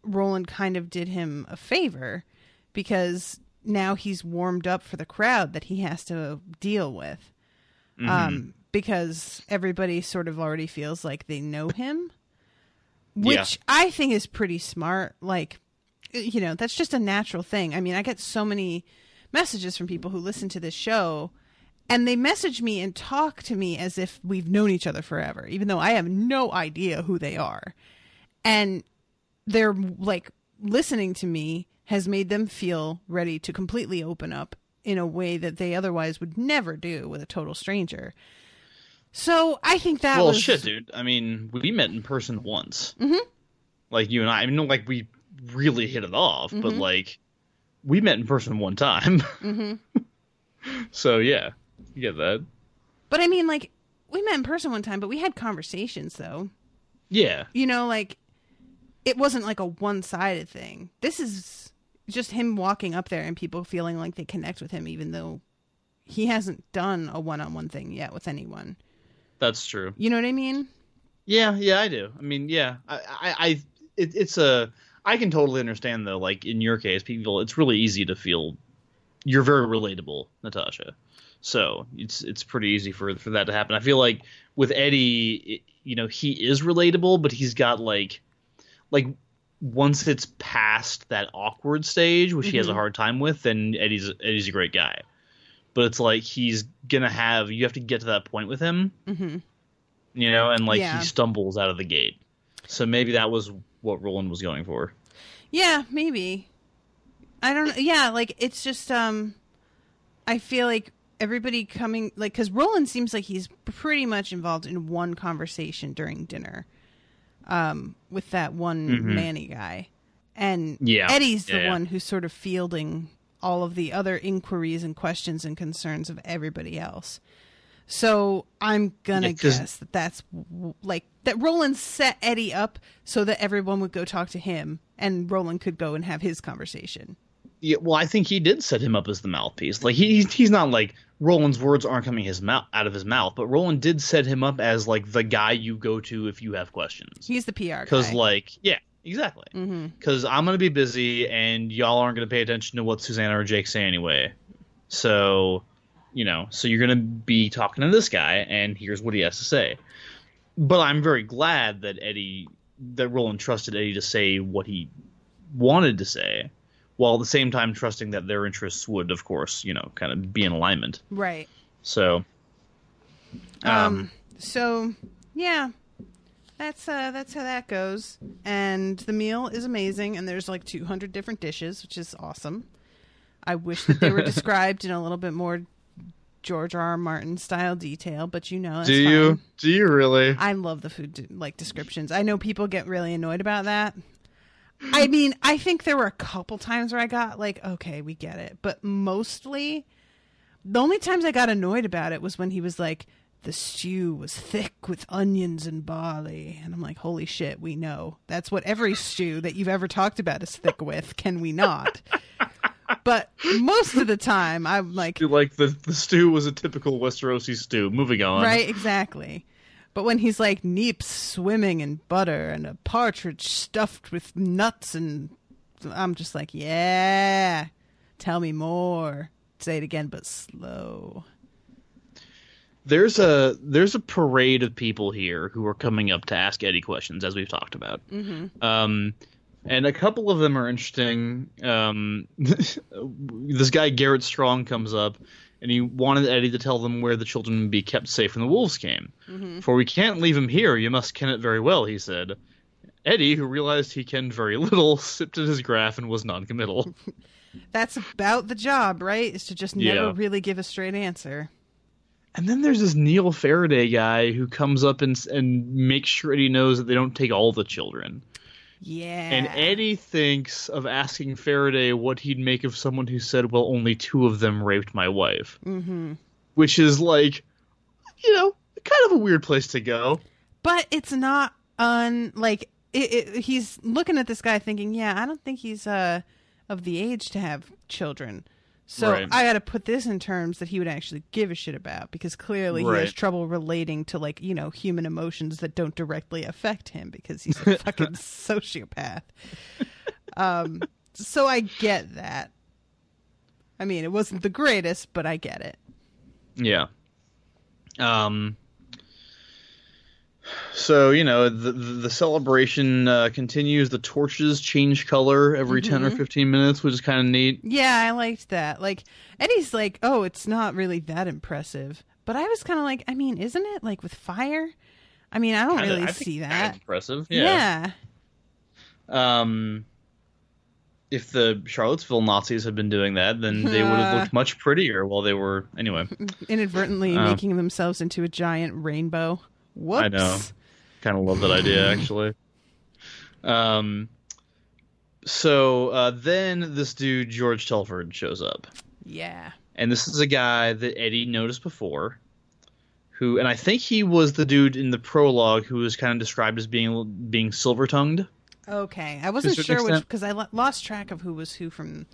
Roland kind of did him a favor because now he's warmed up for the crowd that he has to deal with. Mm-hmm. Um, because everybody sort of already feels like they know him, which Yeah. I think is pretty smart. Like, you know, that's just a natural thing. I mean, I get so many messages from people who listen to this show and they message me and talk to me as if we've known each other forever, even though I have no idea who they are. And they're like listening to me has made them feel ready to completely open up in a way that they otherwise would never do with a total stranger. So I think that well, was shit, dude. I mean, we met in person once. Mm-hmm. Like you and I. I mean, like we really hit it off, but like we met in person one time. Mm-hmm. so yeah, you get that. But I mean, like, we met in person one time, but we had conversations, though. Yeah, You know, like, it wasn't like a one sided thing. This is just him walking up there and people feeling like they connect with him, even though he hasn't done a one on one thing yet with anyone. that's true. You know what I mean? Yeah, yeah, I do. I mean, yeah, I, I, I it, it's a. I can totally understand though. Like in your case, people, it's really easy to feel you're very relatable, Natasha. So it's it's pretty easy for for that to happen. I feel like with Eddie, it, you know, he is relatable, but he's got like, like once it's past that awkward stage, which he has a mm-hmm. hard time with, then Eddie's Eddie's a great guy. But it's like he's gonna have you have to get to that point with him mm-hmm. you know, and like Yeah. he stumbles out of the gate. So maybe that was what Roland was going for. Yeah, maybe. I don't know. Yeah, like, it's just, um, I feel like everybody coming, like, because Roland seems like he's pretty much involved in one conversation during dinner um, with that one Manni guy. And Mm-hmm. Yeah. Eddie's the Yeah, yeah. one who's sort of fielding all of the other inquiries and questions and concerns of everybody else. So I'm gonna Yeah, guess that that's like that. Roland set Eddie up so that everyone would go talk to him, and Roland could go and have his conversation. Yeah, well, I think he did set him up as the mouthpiece. Like he he's not like Roland's words aren't coming his mouth out of his mouth, but Roland did set him up as like the guy you go to if you have questions. He's the PR Because like yeah, exactly. Mm-hmm. Because I'm gonna be busy and y'all aren't gonna pay attention to what Susannah or Jake say anyway. So, you know, so you're gonna be talking to this guy, and here's what he has to say. But I'm very glad that Eddie, that Roland trusted Eddie to say what he wanted to say, while at the same time trusting that their interests would, of course, you know, kind of be in alignment. right. So, Um, so yeah, that's uh that's how that goes. And the meal is amazing, and there's like 200 different dishes, which is awesome. I wish that they were described in a little bit more George R. R. Martin style detail, but you know, do you fine. do you really? I love the food like descriptions. I know people get really annoyed about that. I mean, I think there were a couple times where I got like, okay, we get it, but mostly The only times I got annoyed about it was when he was like, the stew was thick with onions and barley. And I'm like, holy shit, we know. That's what every stew that you've ever talked about is thick with. Can we not? But most of the time, I'm like, Like the the stew was a typical Westerosi stew. Moving on. right, exactly. But when he's like, neeps swimming in butter and a partridge stuffed with nuts, and I'm just like, yeah, tell me more. Say it again, but slow. There's a there's a parade of people here who are coming up to ask Eddie questions, as we've talked about. Mm-hmm. Um, and a couple of them are interesting. Um, this guy Garrett Strong comes up, and he wanted Eddie to tell them where the children would be kept safe when the wolves came. For we can't leave him here. You must ken it very well, he said. Eddie, who realized he kenned very little, sipped at his graf and was noncommittal. That's about the job, right? Is to just never Yeah. really give a straight answer. And then there's this Neil Faraday guy who comes up and and makes sure Eddie knows that they don't take all the children. Yeah. And Eddie thinks of asking Faraday what he'd make of someone who said, "Well, only two of them raped my wife," mm-hmm. which is like, you know, kind of a weird place to go. but it's not un like it, it, he's looking at this guy thinking, yeah, I don't think he's uh of the age to have children. So Right. I had to put this in terms that he would actually give a shit about because clearly he has trouble relating to like you know human emotions that don't directly affect him because he's a fucking sociopath. Um, so I get that. I mean, it wasn't the greatest, but I get it. Yeah. Um. So you know the the, celebration uh, continues. The torches change color every ten or fifteen minutes, which is kind of neat. Yeah, I liked that. Like Eddie's like, "Oh, it's not really that impressive." But I was kind of like, I mean, isn't it like with fire? I mean, I don't Kinda- really I see that. impressive. Yeah. Um, if the Charlottesville Nazis had been doing that, then they would have looked much prettier while they were. Anyway, inadvertently Oh. making themselves into a giant rainbow. Whoops. I know. kind of love that idea actually. Um, so uh, then this dude George Telford shows up, Yeah. and this is a guy that Eddie noticed before. Who and I think he was the dude in the prologue who was kind of described as being being silver tongued. Okay. I wasn't sure which because I lost track of who was who from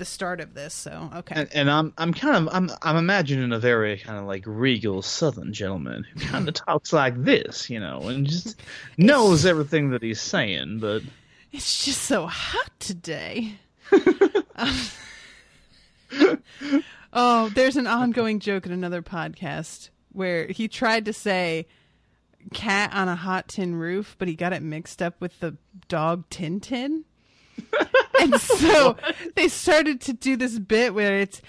the start of this. So okay. and, and I'm I'm kind of I'm I'm imagining a very kind of like regal Southern gentleman who kind of talks like this, you know, and just knows everything that he's saying. But It's just so hot today. Um, oh, there's an ongoing joke in another podcast where he tried to say cat on a hot tin roof, but he got it mixed up with the dog Tintin. and so they started to do this bit where it's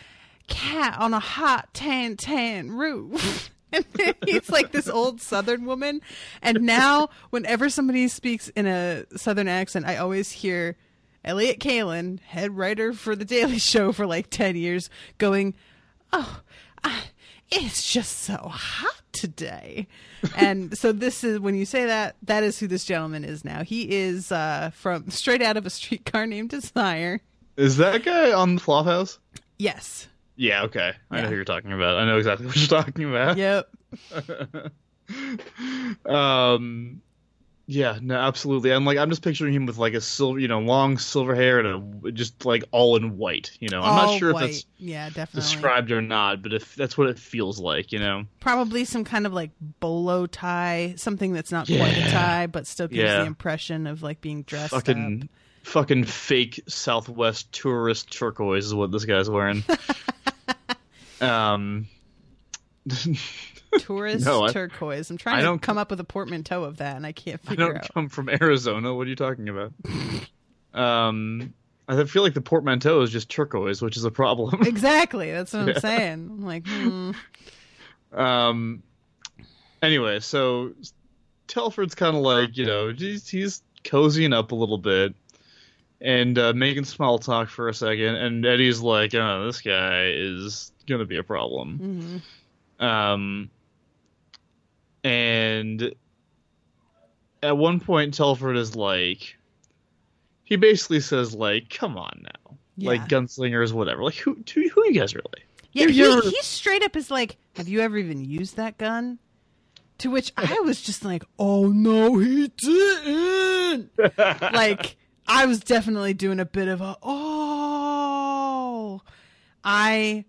cat on a hot tan tan roof. And he's like this old Southern woman. And now, whenever somebody speaks in a Southern accent, I always hear Elliott Kalan, head writer for The Daily Show for like 10 years, going, Oh, uh, it's just so hot today. and so, this is when you say that, that is who this gentleman is now. He is uh, from straight out of a streetcar named Desire. is that guy on the Flop House? Yes. Yeah, okay, I know who you're talking about. I know exactly what you're talking about. Yep. Um, yeah, no, absolutely. I'm like I'm just picturing him with like a silver, you know, long silver hair and a just like all in white. You know, I'm All not sure white. if that's yeah, definitely. described or not, but if that's what it feels like, you know. probably some kind of like bolo tie, something that's not quite a tie, but still gives Yeah. the impression of like being dressed fucking fucking fake Southwest tourist turquoise is what this guy's wearing. um, up. Tourist No, I- turquoise. I'm trying I to come up with a portmanteau of that, and I can't figure I figure don't out. come from Arizona. What are you talking about? um, I feel like the portmanteau is just turquoise, which is a problem. Exactly, that's what I'm saying. I'm like, hmm. um, anyway, so Telford's kind of like you know he's, he's cozying up a little bit and uh, making small talk for a second, and Eddie's like, "Oh, this guy is gonna be a problem." Um, and at one point, Telford is like, he basically says like, "Come on now." Like Yeah. gunslingers, whatever. Like who, who, who are you guys really? Yeah, he, ever- he straight up is like, "Have you ever even used that gun?" To which I was just like, "Oh no, he didn't." like I was definitely doing a bit of a oh. I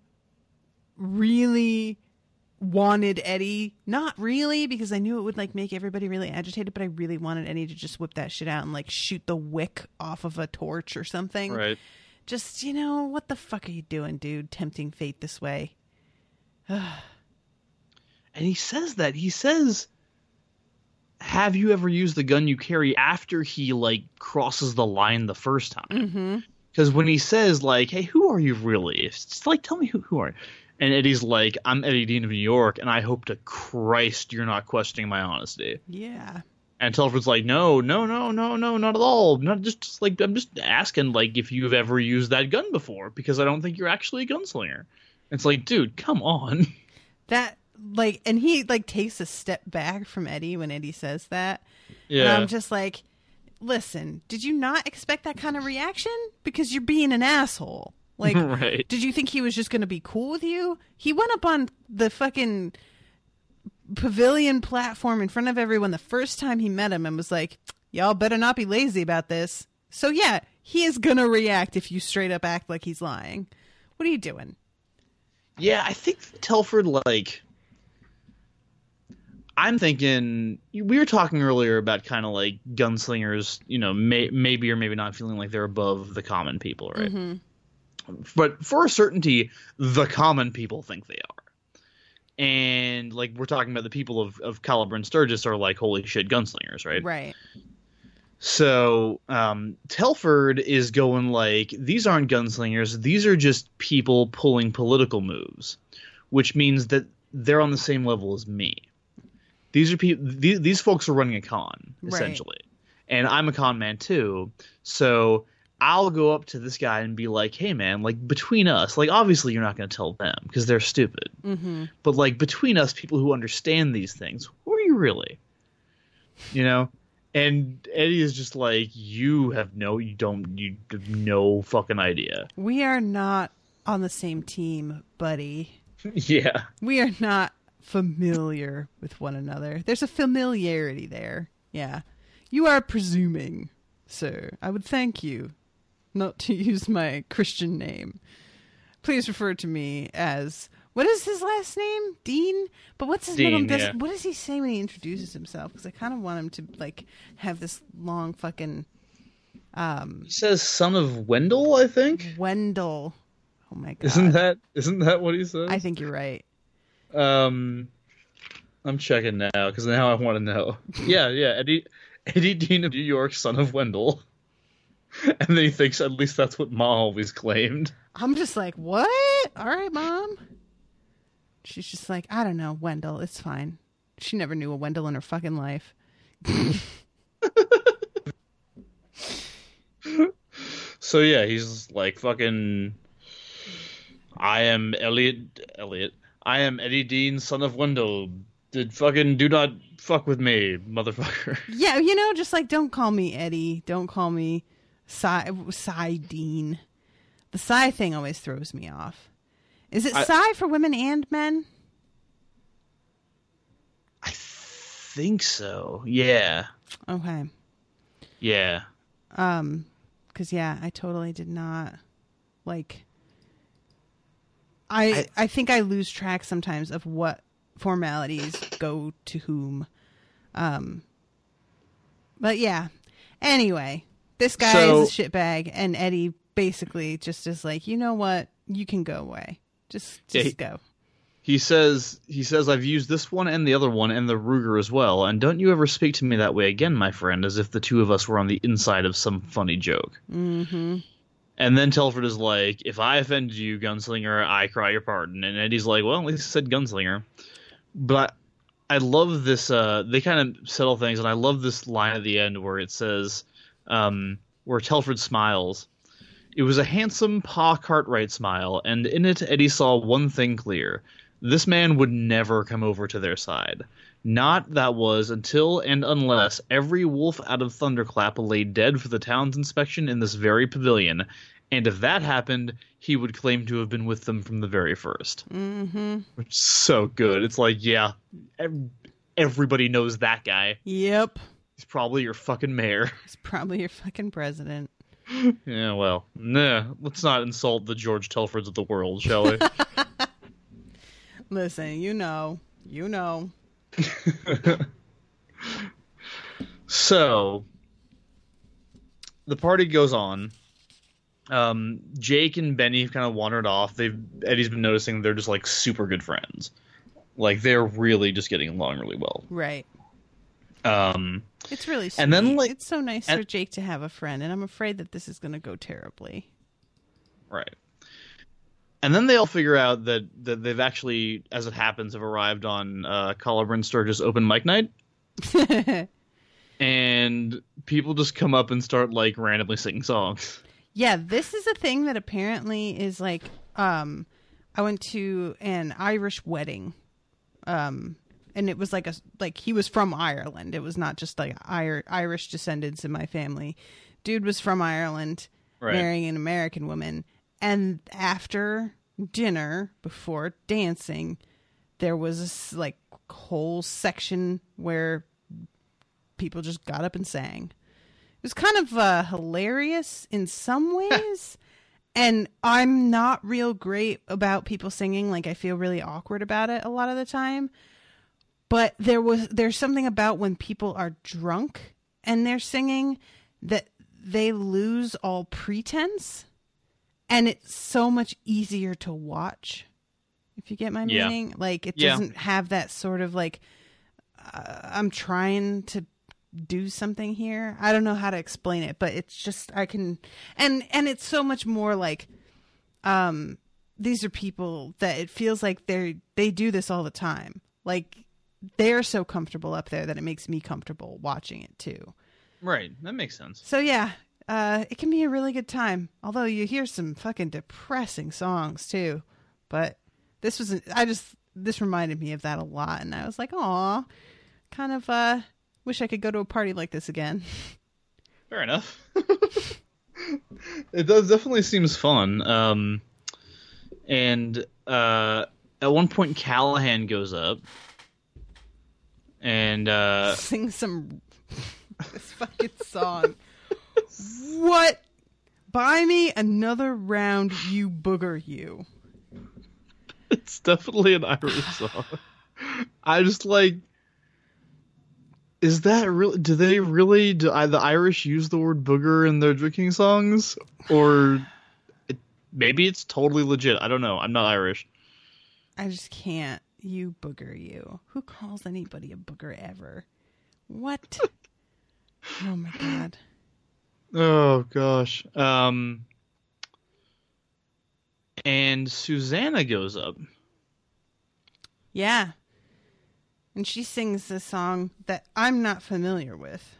really wanted Eddie, not really because I knew it would like make everybody really agitated, but I really wanted Eddie to just whip that shit out and like shoot the wick off of a torch or something. Right. Just, you know, what the fuck are you doing, dude? Tempting fate this way. And he says that. He says, Have you ever used the gun you carry after he, like, crosses the line the first time? Mm-hmm. Because when he says, like, Hey, who are you really? It's like, Tell me who, who are you? And Eddie's like, I'm Eddie Dean of New York, and I hope to Christ you're not questioning my honesty. Yeah. And Telford's like, no, no, no, no, no, not at all. Not just, just like I'm just asking, like, if you've ever used that gun before, because I don't think you're actually a gunslinger. It's like, dude, come on. That like and he like takes a step back from Eddie when Eddie says that. And Yeah, I'm just like, listen, did you not expect that kind of reaction? Because you're being an asshole. Like, Right. did you think he was just going to be cool with you? He went up on the fucking pavilion platform in front of everyone the first time he met him and was like, y'all better not be lazy about this. So, yeah, he is going to react if you straight up act like he's lying. What are you doing? yeah. I think Telford, like, I'm thinking we were talking earlier about kind of like gunslingers, you know, may, maybe or maybe not feeling like they're above the common people, right? Mm-hmm. But for a certainty, the common people think they are. And like we're talking about the people of, of Calla Bryn Sturgis are like holy shit gunslingers, right? Right. So um, Telford is going like these aren't gunslingers; these are just people pulling political moves, which means that they're on the same level as me. These are people; these, these folks are running a con Right. essentially, and I'm a con man too. So I'll go up to this guy and be like, "Hey, man! Like between us, like obviously you're not going to tell them because they're stupid, Mm-hmm. but like between us, people who understand these things, who are you really? You know." And Eddie is just like, you have no, you don't, you have no fucking idea. We are not on the same team, buddy. yeah, We are not familiar with one another. There's a familiarity there. Yeah. You are presuming, sir. I would thank you not to use my Christian name. Please refer to me as what is his last name? Dean? But what's his middle Dean, does, yeah. What does he say when he introduces himself? Because I kind of want him to like have this long fucking um he says son of Wendell, I think. Wendell. Oh my god! Isn't that isn't that what he says? I think you're right. Um, I'm checking now because now I want to know. Yeah, yeah, Eddie Eddie Dean of New York, son of Wendell. And then he thinks at least that's what Ma always claimed. I'm just like, what? All right, mom. She's just like, I don't know, Wendell. It's fine. She never knew a Wendell in her fucking life. So yeah, he's like fucking. I am Elliot. Elliot. I am Eddie Dean, son of Wendell. Did fucking do not fuck with me, motherfucker. Yeah, you know, just like, don't call me Eddie. Don't call me sai, sai Dean. The sai thing always throws me off. Is it I- sai for women and men? I think so. Yeah. Okay. Yeah. Um, because yeah, I totally did not like. I, I- I think I lose track sometimes of what formalities go to whom. Um, but yeah. Anyway, this guy So- is a shitbag, and Eddie basically just is like, you know what, you can go away. Just Yeah, just he- go. He says he says I've used this one and the other one and the Ruger as well, and don't you ever speak to me that way again, my friend, as if the two of us were on the inside of some funny joke. Mm-hmm. And then Telford is like, if I offended you, gunslinger, I cry your pardon. And Eddie's like, well, at least I said gunslinger. But I love this. Uh, they kind of settle things, and I love this line at the end where it says, um, where Telford smiles. It was a handsome Pa Cartwright smile, and in it Eddie saw one thing clear. This man would never come over to their side. Not that was until and unless every wolf out of Thunderclap lay dead for the town's inspection in this very pavilion, And if that happened, he would claim to have been with them from the very 1st Mm-hmm. Which is so good. It's like, yeah, everybody knows that guy. Yep. He's probably your fucking mayor. He's probably your fucking president. yeah, well, nah. Let's not insult the George Telfords of the world, shall we? Listen, you know, you know. So the party goes on. Um, Jake and Benny have kind of wandered off. They've Eddie's been noticing they're just like super good friends. Like they're really just getting along really well. Right. Um, It's really sweet. And then, like- it's so nice and- for Jake to have a friend, and I'm afraid that this is going to go terribly. right. And then they all figure out that, that they've actually, as it happens, have arrived on uh, Calla Bryn Sturgis open mic night. and people just come up and start like randomly singing songs. Yeah, this is a thing that apparently is like um I went to an Irish wedding. Um and it was like a like he was from Ireland. It was not just like Ir- Irish descendants in my family. Dude was from Ireland Right. marrying an American woman and after dinner before dancing there was this like whole section where people just got up and sang. It was kind of uh, hilarious in some ways. and I'm not real great about people singing. Like I feel really awkward about it a lot of the time. But there was there's something about when people are drunk and they're singing that they lose all pretense and it's so much easier to watch. If you get my Yeah. meaning, like it Yeah. doesn't have that sort of like uh, I'm trying to do something here. I don't know how to explain it, but it's just I can and and it's so much more like um these are people that it feels like they're they do this all the time. Like they're so comfortable up there that it makes me comfortable watching it too. Right. That makes sense. So yeah, uh it can be a really good time. Although you hear some fucking depressing songs too. But this was I just this reminded me of that a lot and I was like, "Aw, kind of uh wish I could go to a party like this again." Fair enough. it does definitely seems fun. Um, and uh, at one point, Callahan goes up, and uh, Sing some this fucking song. what? Buy me another round, you booger, you. it's definitely an Irish song. I just like. Is that really? Do they really? Do I, the Irish use the word booger in their drinking songs, or it, maybe it's totally legit? I don't know. I'm not Irish. I just can't. You booger, you. Who calls anybody a booger ever? What? oh my god. Oh gosh. Um and Susannah goes up. Yeah. And she sings a song that I'm not familiar with.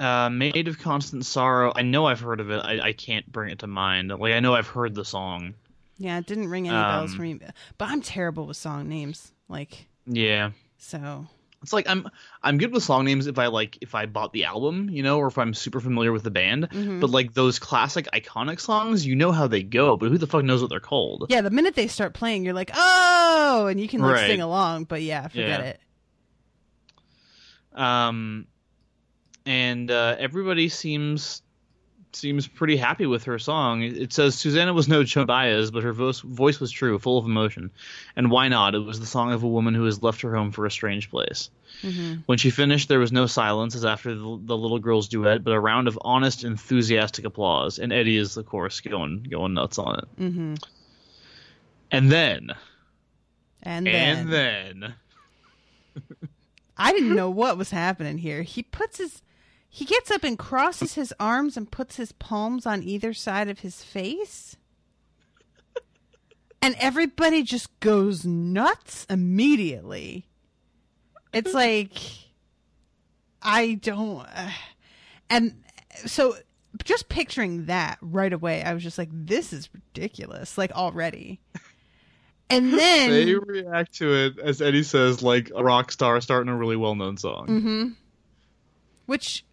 Uh Maid of Constant Sorrow. I know I've heard of it. I, I can't bring it to mind. Like I know I've heard the song. Yeah, it didn't ring any bells Um, for me. But I'm terrible with song names. Like, Yeah. so. It's like I'm I'm good with song names if I like if I bought the album, you know, or if I'm super familiar with the band. But like those classic iconic songs, you know how they go, but who the fuck knows what they're called? Yeah, the minute they start playing, you're like, oh, and you can like Right. sing along. But yeah, forget Yeah. it. Um, and uh, everybody seems seems pretty happy with her song. It says Susannah was no Joan Baez, but her voice voice was true, full of emotion. And why not? It was the song of a woman who has left her home for a strange place. When she finished, there was no silence as after the, the little girl's duet, but a round of honest, enthusiastic applause. And Eddie is, of course, going going nuts on it. Mm-hmm. And then, And then, and then, I didn't know what was happening here. He puts his, he gets up and crosses his arms and puts his palms on either side of his face. And everybody just goes nuts immediately. It's like, I don't, uh, and so just picturing that right away, I was just like, this is ridiculous, like already. And then they react to it as Eddie says, like a rock star starting a really well known song. which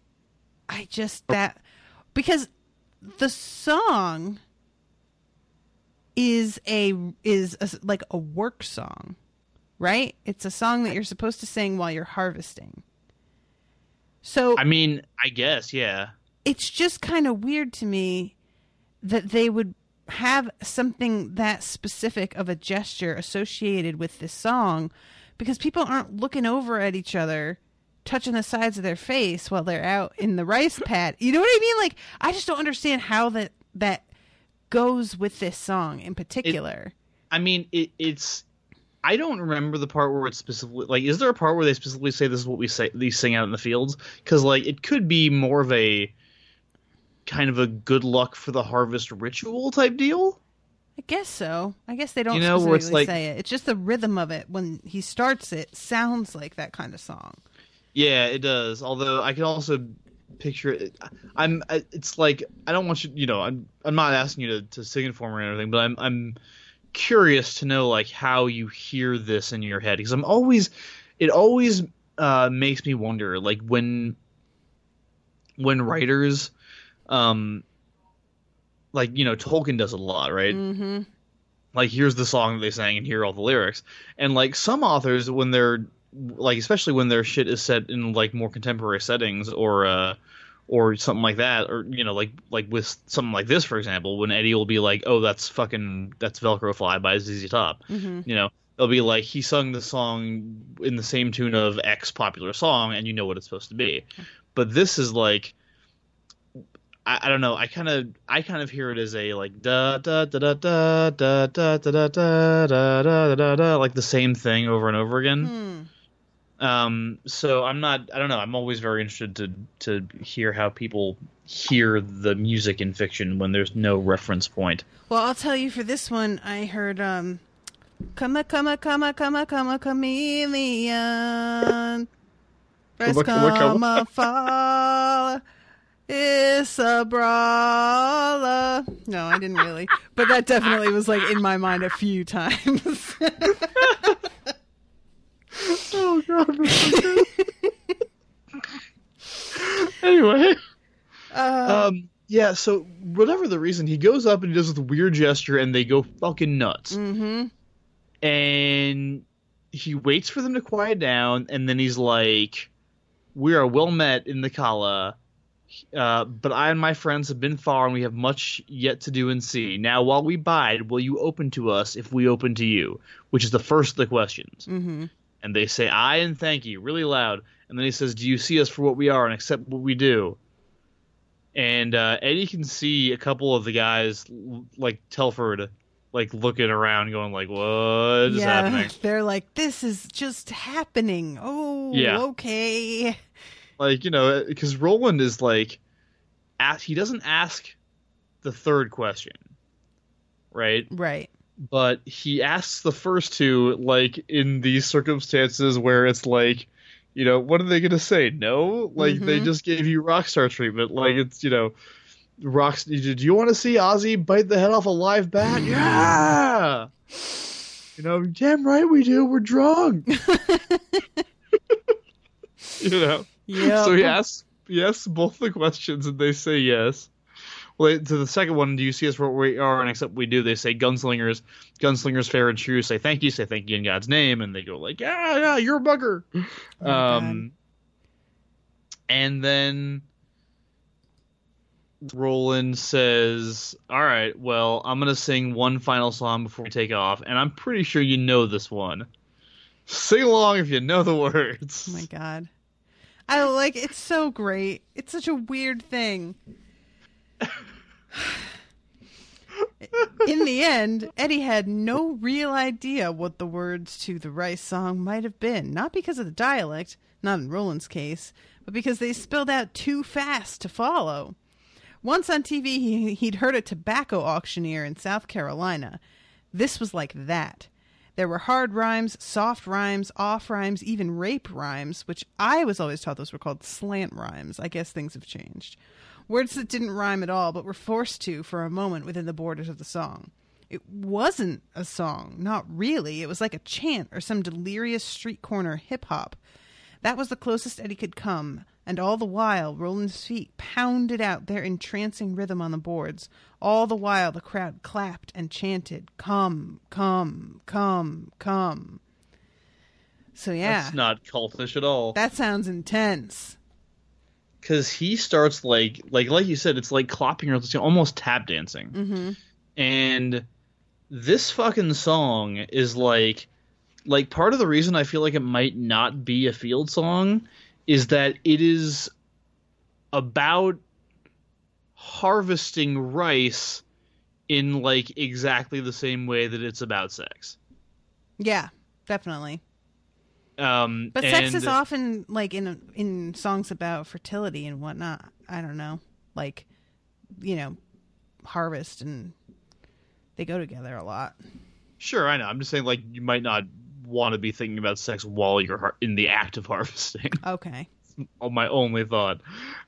I just that because the song is a is a, like a work song, right? It's a song that you're supposed to sing while you're harvesting. So I mean, I guess, yeah. it's just kind of weird to me that they would have something that specific of a gesture associated with this song because people aren't looking over at each other touching the sides of their face while they're out in the rice pad you know what i mean like i just don't understand how that that goes with this song in particular I mean, it, it's. I don't remember the part where it's specifically like. Is there a part where they specifically say this is what we say? These sing out in the fields because like it could be more of a kind of a good luck for the harvest ritual type deal. i guess so i guess they don't You know, where specifically it's like- say it it's just the rhythm of it when he starts it sounds like that kind of song Yeah, it does. Although I can also picture it. I'm. It's like I don't want you. You know, I'm. I'm not asking you to, to sing it for me or anything, but I'm. I'm curious to know like how you hear this in your head because I'm always. It always uh, makes me wonder like when. When writers, um. Like you know, Tolkien does it a lot, right? mm-hmm like here's the song that they sang and here are all the lyrics and like some authors when they're like especially when their shit is set in like more contemporary settings or uh or something like that or you know like like with something like this for example when eddie will be like oh that's fucking that's velcro fly by zz top mm-hmm you know they'll be like he sung the song in the same tune of x popular song and you know what it's supposed to be but this is like I, I don't know. I kind of I kind of hear it as a like da da da da da da da da da da da da da da like the same thing over and over again. Um, so I'm not. I don't know. I'm always very interested to to hear how people hear the music in fiction when there's no reference point. Well, I'll tell you for this one, I heard um Come a come a come a come a come a chameleon. First Come a, come a, come come a fall. It's a brawler. No, I didn't really. But that definitely was like in my mind a few times. Oh god. anyway. uh, Um. Yeah. So whatever the reason, he goes up and he does this weird gesture, and they go fucking nuts. mhm. and he waits for them to quiet down, and then he's like, "We are well met in the Calla, uh, but I and my friends have been far, and we have much yet to do and see. Now, while we bide, will you open to us if we open to you?" Which is the first of the questions. Mhm. And they say, "Aye and thank you," really loud. And then he says, "Do you see us for what we are and accept what we do?" And uh, Eddie can see a couple of the guys, like Telford, like looking around, going like, "What is yeah, happening?" they're like, this is just happening. Oh, Yeah. okay. like you know because roland is like ask, he doesn't ask the third question right Right. But he asks the first two like in these circumstances where it's like you know what are they gonna say? No? Like they Mhm. just gave you rockstar treatment. Like it's you know rocks do you want to see ozzy bite the head off a live bat? Yeah! You know damn right we do we're drunk. You know? Yeah. so he asks, he asks both the questions and they say yes. Well, to the second one, do you see us where we are? And except we do, they say gunslingers, gunslingers fair and true. Say thank you, say thank you in God's name, and they go like, yeah, yeah, you're a bugger. Oh, um, and then Roland says, "All right, well, I'm gonna sing one final song before we take off, and I'm pretty sure you know this one. Sing along if you know the words." Oh my god. I like it's so great. It's such a weird thing. In the end, Eddie had no real idea what the words to the Rice song might have been, not because of the dialect, not in Roland's case, but because they spelled out too fast to follow. Once on TV, he, he'd heard a tobacco auctioneer in South Carolina. This was like that. There were hard rhymes, soft rhymes, off rhymes, even rape rhymes, which I was always taught those were called slant rhymes. I guess things have changed. Words that didn't rhyme at all, but were forced to for a moment within the borders of the song. It wasn't a song, not really. It was like a chant or some delirious street corner hip hop. That was the closest Eddie could come And all the while, Roland's feet pounded out their entrancing rhythm on the boards. All the while, the crowd clapped and chanted, Come, come, come, come. So, yeah, That's not cultish at all. that sounds intense. Because he starts like like like you said, it's like clapping or almost tap dancing, hmm and this fucking song is like like part of the reason I feel like it might not be a field song is that it is about harvesting rice in like exactly the same way that it's about sex. Yeah, definitely. Um, But sex is often like in in songs about fertility and whatnot. I don't know, like you know, harvest and they go together a lot. Sure, I know. I'm just saying, like, you might not want to be thinking about sex while you're har- in the act of harvesting. Okay. my only thought.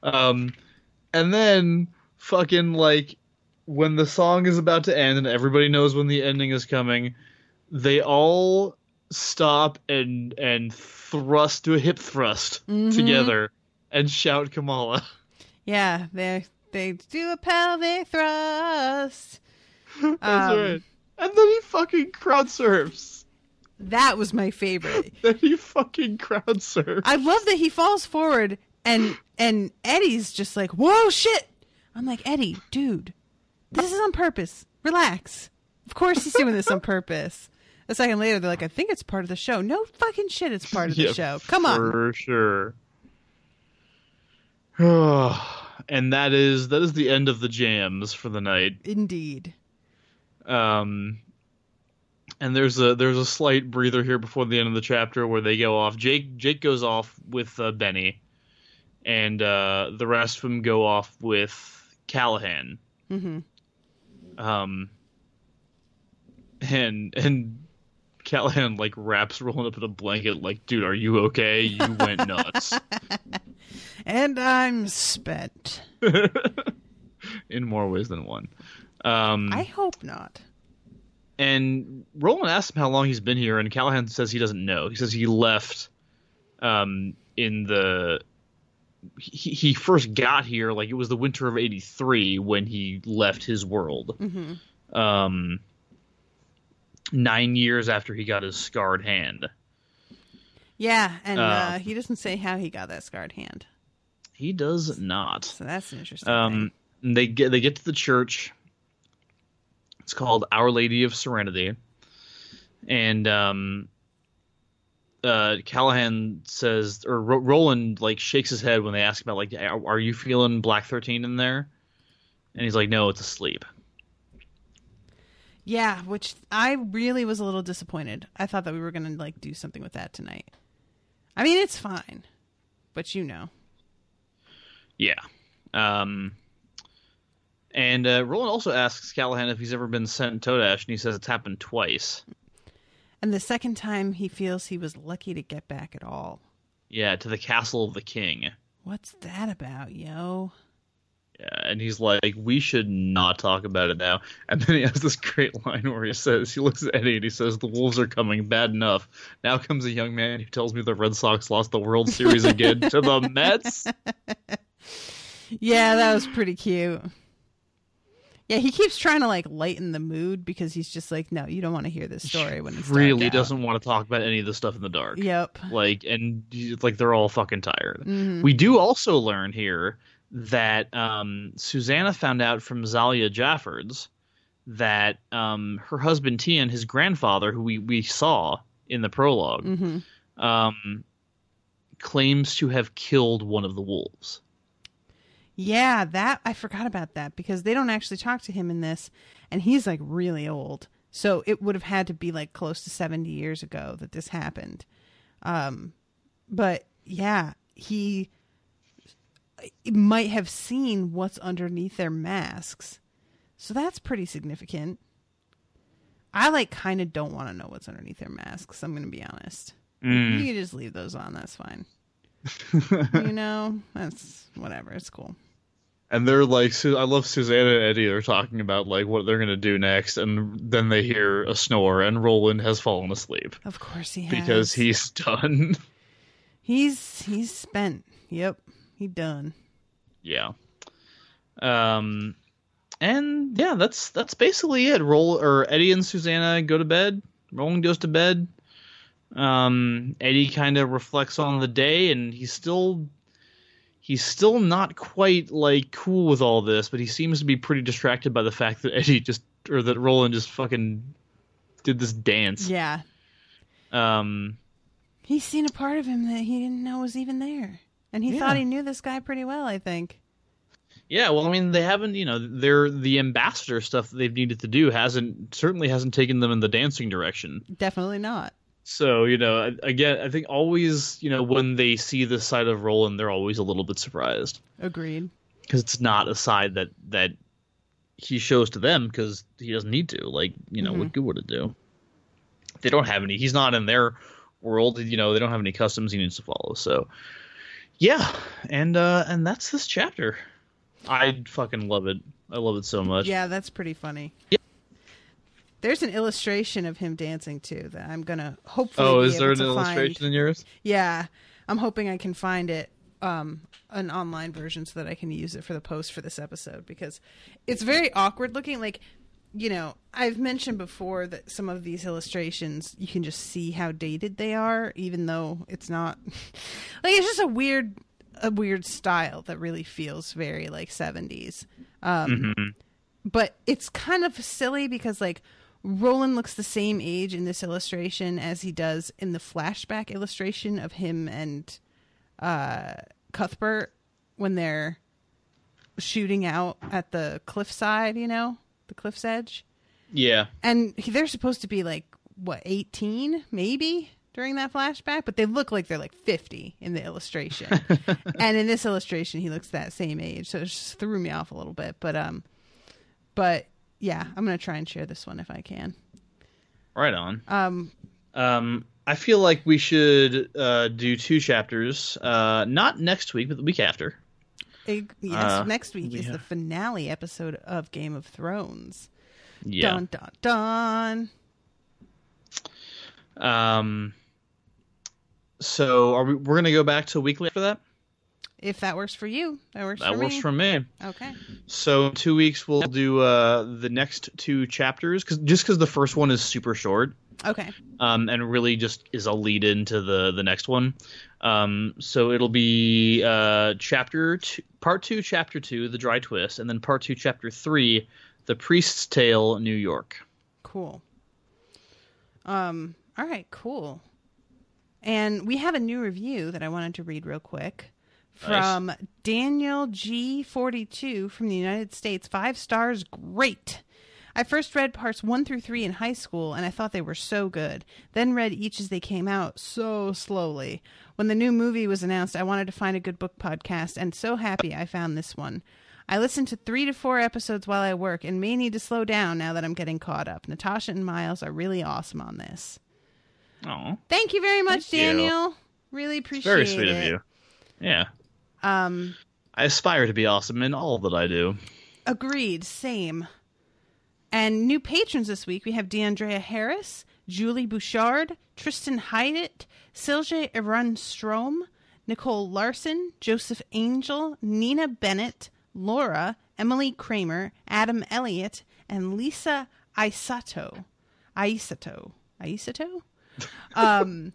Um, and then fucking like when the song is about to end and everybody knows when the ending is coming, they all stop and and thrust do a hip thrust Mhm. together and shout commala. Yeah, they they do a pelvic thrust. That's Um, right. And then he fucking crowd surfs. That was my favorite. Then he fucking crowd surfs. I love that he falls forward and and Eddie's just like, "Whoa, shit!" I'm like, Eddie, dude, this is on purpose. Relax. Of course he's doing this on purpose. A second later, they're like, "I think it's part of the show." No fucking shit, it's part of the Yeah, show. Come on. for sure. and that is that is the end of the jams for the night. Indeed. Um, and there's a there's a slight breather here before the end of the chapter where they go off. Jake Jake goes off with uh, Benny, and uh, the rest of them go off with Callahan. hmm Um, and and Callahan like wraps Roland up in a blanket, like, dude, are you okay? You went nuts. And I'm spent. in more ways than one. Um, I hope not. and Roland asks him how long he's been here, and Callahan says he doesn't know. He says he left um, in the. He, he first got here, like it was the winter of '83 when he left his world. hmm Um, nine years after he got his scarred hand. Yeah, and uh, Uh, he doesn't say how he got that scarred hand. He does not. So that's interesting. Um, they get they get to the church. It's called Our Lady of Serenity, and um, uh, Callahan says, or Ro- Roland like shakes his head when they ask about like, are, are you feeling Black Thirteen in there? And he's like, no, it's asleep. Yeah, which I really was a little disappointed. I thought that we were gonna like do something with that tonight. I mean, it's fine, but you know, Yeah. Um, and uh, Roland also asks Callahan if he's ever been sent Todash, and he says it's happened twice. and the second time he feels he was lucky to get back at all. Yeah, to the castle of the king. What's that about, yo? Yeah, and he's like, we should not talk about it now. And then he has this great line where he says, he looks at Eddie and he says, the Wolves are coming, bad enough. Now comes a young man who tells me the Red Sox lost the World Series again to the Mets. Yeah, that was pretty cute. Yeah, he keeps trying to like lighten the mood because he's just like, no, you don't want to hear this story when it's really out." doesn't want to talk about any of this stuff in the dark. Yep. Like, and like they're all fucking tired. Mhm. We do also learn here that um, Susannah found out from Zalia Jaffords that um, her husband Tian, his grandfather, who we, we saw in the prologue, hmm um, claims to have killed one of the wolves. Yeah, that I forgot about that because they don't actually talk to him in this, and he's like really old. So it would have had to be like close to seventy years ago that this happened. Um, but yeah, he might have seen what's underneath their masks, so that's pretty significant. I like kind of don't want to know what's underneath their masks. I'm going to be honest. Mm. You can just leave those on. That's fine. you know, that's whatever. It's cool. And they're like, I love Susannah and Eddie. They're talking about like what they're gonna do next, and then they hear a snore, and Roland has fallen asleep Of course he has. because he's done. he's he's spent. Yep. He done. Yeah. Um, and yeah, that's that's basically it. Roll or Eddie and Susannah go to bed. Roland goes to bed. Um, Eddie kind of reflects on the day, and he's still he's still not quite like cool with all this, but he seems to be pretty distracted by the fact that Eddie just or that Roland just fucking did this dance. Yeah. Um, He's seen a part of him that he didn't know was even there. And he Yeah. thought he knew this guy pretty well, I think. Yeah, well, I mean, they haven't, you know, they're the ambassador stuff that they've needed to do hasn't certainly hasn't taken them in the dancing direction. Definitely not. So, you know, again, I think always, you know, when they see this side of Roland, they're always a little bit surprised Agreed. because it's not a side that that he shows to them because he doesn't need to. Like, you know, what mm-hmm. good would it do? They don't have any. He's not in their world. You know, they don't have any customs he needs to follow. So, yeah, and uh and that's this chapter. I fucking love it. I love it so much. Yeah, that's pretty funny. Yeah. There's an illustration of him dancing too that I'm gonna hopefully. Oh, be is there an to find. illustration in yours? Yeah, I'm hoping I can find it, um, an online version so that I can use it for the post for this episode because it's very awkward looking. Like, you know, I've mentioned before that some of these illustrations you can just see how dated they are, even though it's not. like, it's just a weird, a weird style that really feels very like 70s. Um, but it's kind of silly because like Roland looks the same age in this illustration as he does in the flashback illustration of him and uh, Cuthbert when they're shooting out at the cliffside, you know, the cliff's edge. Yeah. And he, they're supposed to be like what, 18 maybe during that flashback, but they look like they're like 50 in the illustration. and in this illustration he looks that same age, so it just threw me off a little bit, but um but yeah, I'm going to try and share this one if I can. Right on. Um Um, I feel like we should uh, do two chapters, uh, not next week, but the week after. It- yes, Uh, next week we is the finale episode of Game of Thrones. Yeah. Dun dun dun. Um. So are we? We're gonna go back to weekly after that. If that works for you, that works That for works me. for me. okay. So in two weeks we'll do uh, the next two chapters, cause, just because the first one is super short, Okay. um, and really just is a lead into the the next one. Um, so it'll be uh, chapter two, part two, chapter two, the dry twist, and then part two, chapter three, the priest's tale, New York. Cool. Um, all right, cool. And we have a new review that I wanted to read real quick from Daniel G42 from the United States. Five stars, great. I first read parts one through three in high school and I thought they were so good. Then read each as they came out so slowly. When the new movie was announced, I wanted to find a good book podcast and so happy I found this one. I listen to three to four episodes while I work and may need to slow down now that I'm getting caught up. Natasha and Miles are really awesome on this. Oh, Thank you very much, Thank you. Daniel. Really appreciate it. very sweet it. of you. Yeah, Um, I aspire to be awesome in all that I do. agreed. Same. And new patrons this week we have DeAndrea Harris, Julie Bouchard, Tristan Hyatt, Silje Iran Strom, Nicole Larson, Joseph Angel, Nina Bennett, Laura, Emily Kramer, Adam Elliott, and Lisa Aisato. Aisato. Aisato? Um,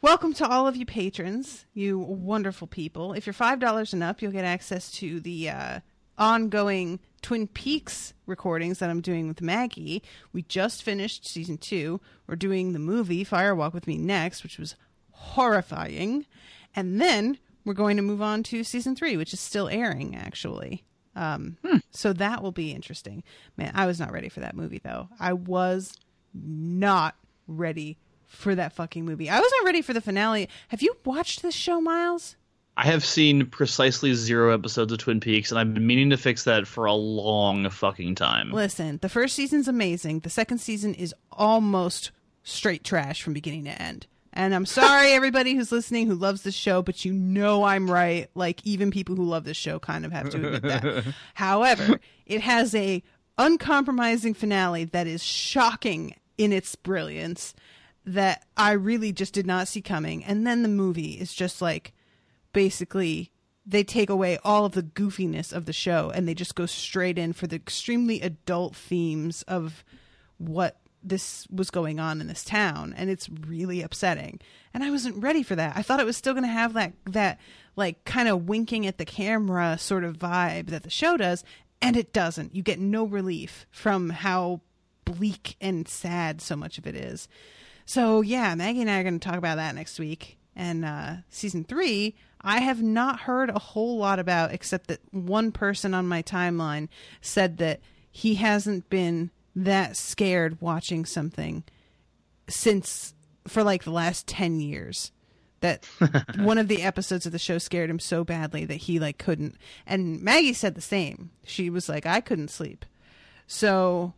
welcome to all of you patrons, you wonderful people. If you're $5 and up, you'll get access to the uh, ongoing Twin Peaks recordings that I'm doing with Maggie. We just finished season two. We're doing the movie Fire Walk with Me next, which was horrifying. And then we're going to move on to season three, which is still airing, actually. Um, So that will be interesting. Man, I was not ready for that movie, though. I was not ready for that fucking movie. I was not ready for the finale. Have you watched this show, Miles? I have seen precisely zero episodes of Twin Peaks, and I've been meaning to fix that for a long fucking time. Listen, the first season's amazing. The second season is almost straight trash from beginning to end. And I'm sorry, everybody who's listening who loves this show, but you know I'm right. Like even people who love this show kind of have to admit that. However, it has a uncompromising finale that is shocking in its brilliance that I really just did not see coming. And then the movie is just like basically they take away all of the goofiness of the show and they just go straight in for the extremely adult themes of what this was going on in this town and it's really upsetting. And i wasn't ready for that. I thought it was still going to have that that like kind of winking at the camera sort of vibe that the show does and it doesn't. You get no relief from how bleak and sad so much of it is. So yeah maggie and i are going to talk about that next week. And uh season three i have not heard a whole lot about except that one person on my timeline said that he hasn't been that scared watching something since for like the last 10 years. That one of the episodes of the show scared him so badly that he like couldn't. And maggie said the same. She was like i couldn't sleep. So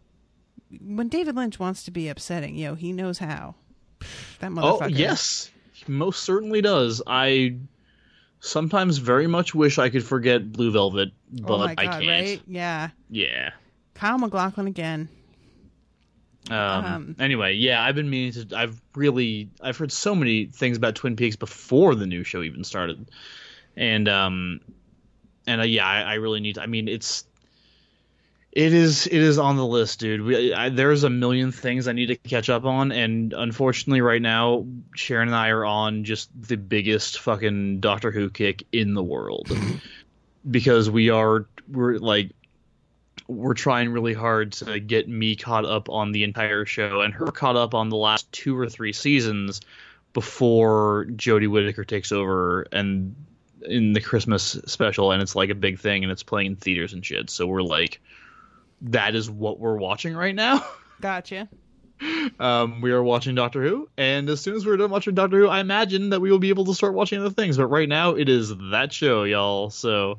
when david lynch wants to be upsetting yo he knows how. That oh, motherfucker. Oh yes, he most certainly does. I sometimes very much wish I could forget Blue Velvet, but oh my I can't. right yeah Yeah. kyle maclachlan again Um, Um, anyway, yeah, I've been meaning to. I've really, I've heard so many things about Twin Peaks before the new show even started, and um, and uh, yeah, I, I really need. To, I mean, it's, it is, it is on the list, dude. We, I, there's a million things I need to catch up on, and unfortunately, right now, Sharon and I are on just the biggest fucking Doctor Who kick in the world, because we are, we're like we're trying really hard to get me caught up on the entire show and her caught up on the last two or three seasons before Jodie Whittaker takes over and in the Christmas special and it's like a big thing and it's playing in theaters and shit. So we're like that is what we're watching right now. gotcha Um, we are watching Doctor Who, and as soon as we're done watching Doctor Who, I imagine that we will be able to start watching other things. But right now, it is that show, y'all. So,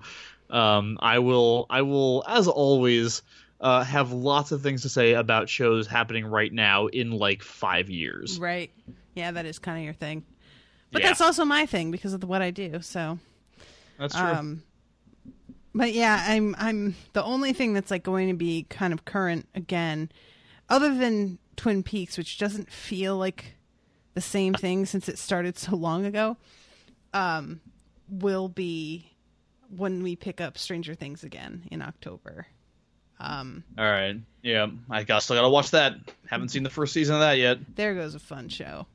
um, I will, I will, as always, uh, have lots of things to say about shows happening right now in like five years. right yeah that is kind of your thing but Yeah. that's also my thing because of what i do so That's true. Um, but yeah, I'm I'm the only thing that's like going to be kind of current again, other than Twin Peaks, which doesn't feel like the same thing since it started so long ago. Um, will be when we pick up Stranger Things again in October. Um, All right, yeah, I got still gotta watch that. Haven't seen the first season of that yet. there goes a fun show.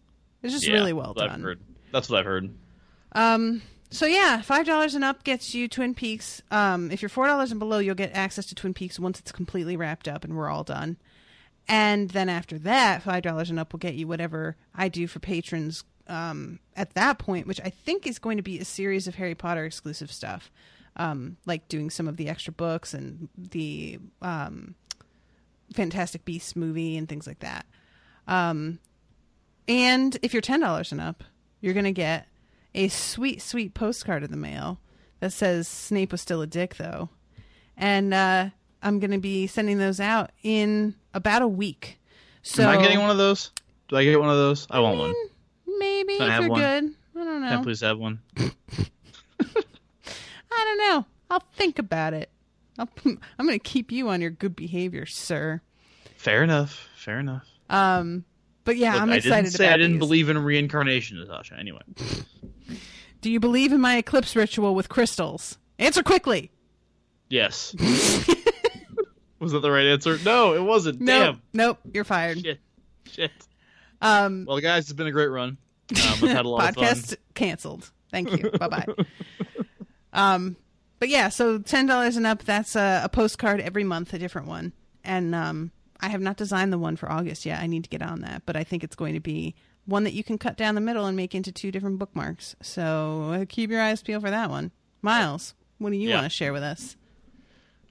It's just Yeah, really well that's what I've done. heard. That's what I've heard. Um, so yeah, five dollars and up gets you Twin Peaks. Um, if you're four dollars and below, you'll get access to Twin Peaks once it's completely wrapped up and we're all done. And then after that, five dollars and up will get you whatever I do for patrons. Um, at that point, which I think is going to be a series of Harry Potter exclusive stuff, um, like doing some of the extra books and the um, Fantastic Beasts movie and things like that. Um, and if you're ten dollars and up, you're gonna get a sweet, sweet postcard in the mail that says Snape was still a dick, though. And uh, I'm gonna be sending those out in about a week. So Am I getting one of those? Do I get one of those? I want one. maybe Can I if you're one? good. I don't know. Can I please have one? I don't know. I'll think about it. I'll, I'm gonna keep you on your good behavior, sir. Fair enough. Fair enough. Um, but yeah, I'm excited. I didn't say about I didn't these. believe in reincarnation, Natasha. Anyway. Do you believe in my eclipse ritual with crystals? Answer quickly. Yes. Was that the right answer? No, it wasn't. Nope. Damn. Nope. You're fired. Shit. Shit. Um, Well, guys, it's been a great run. Um, we've had a lot of podcast fun. canceled. Thank you. bye bye. Um, but yeah, so ten dollars and up. That's a, a postcard every month, a different one. And um, I have not designed the one for August yet. I need to get on that, but I think it's going to be one that you can cut down the middle and make into two different bookmarks. So uh, keep your eyes peeled for that one. Miles, what do you Yeah. want to share with us?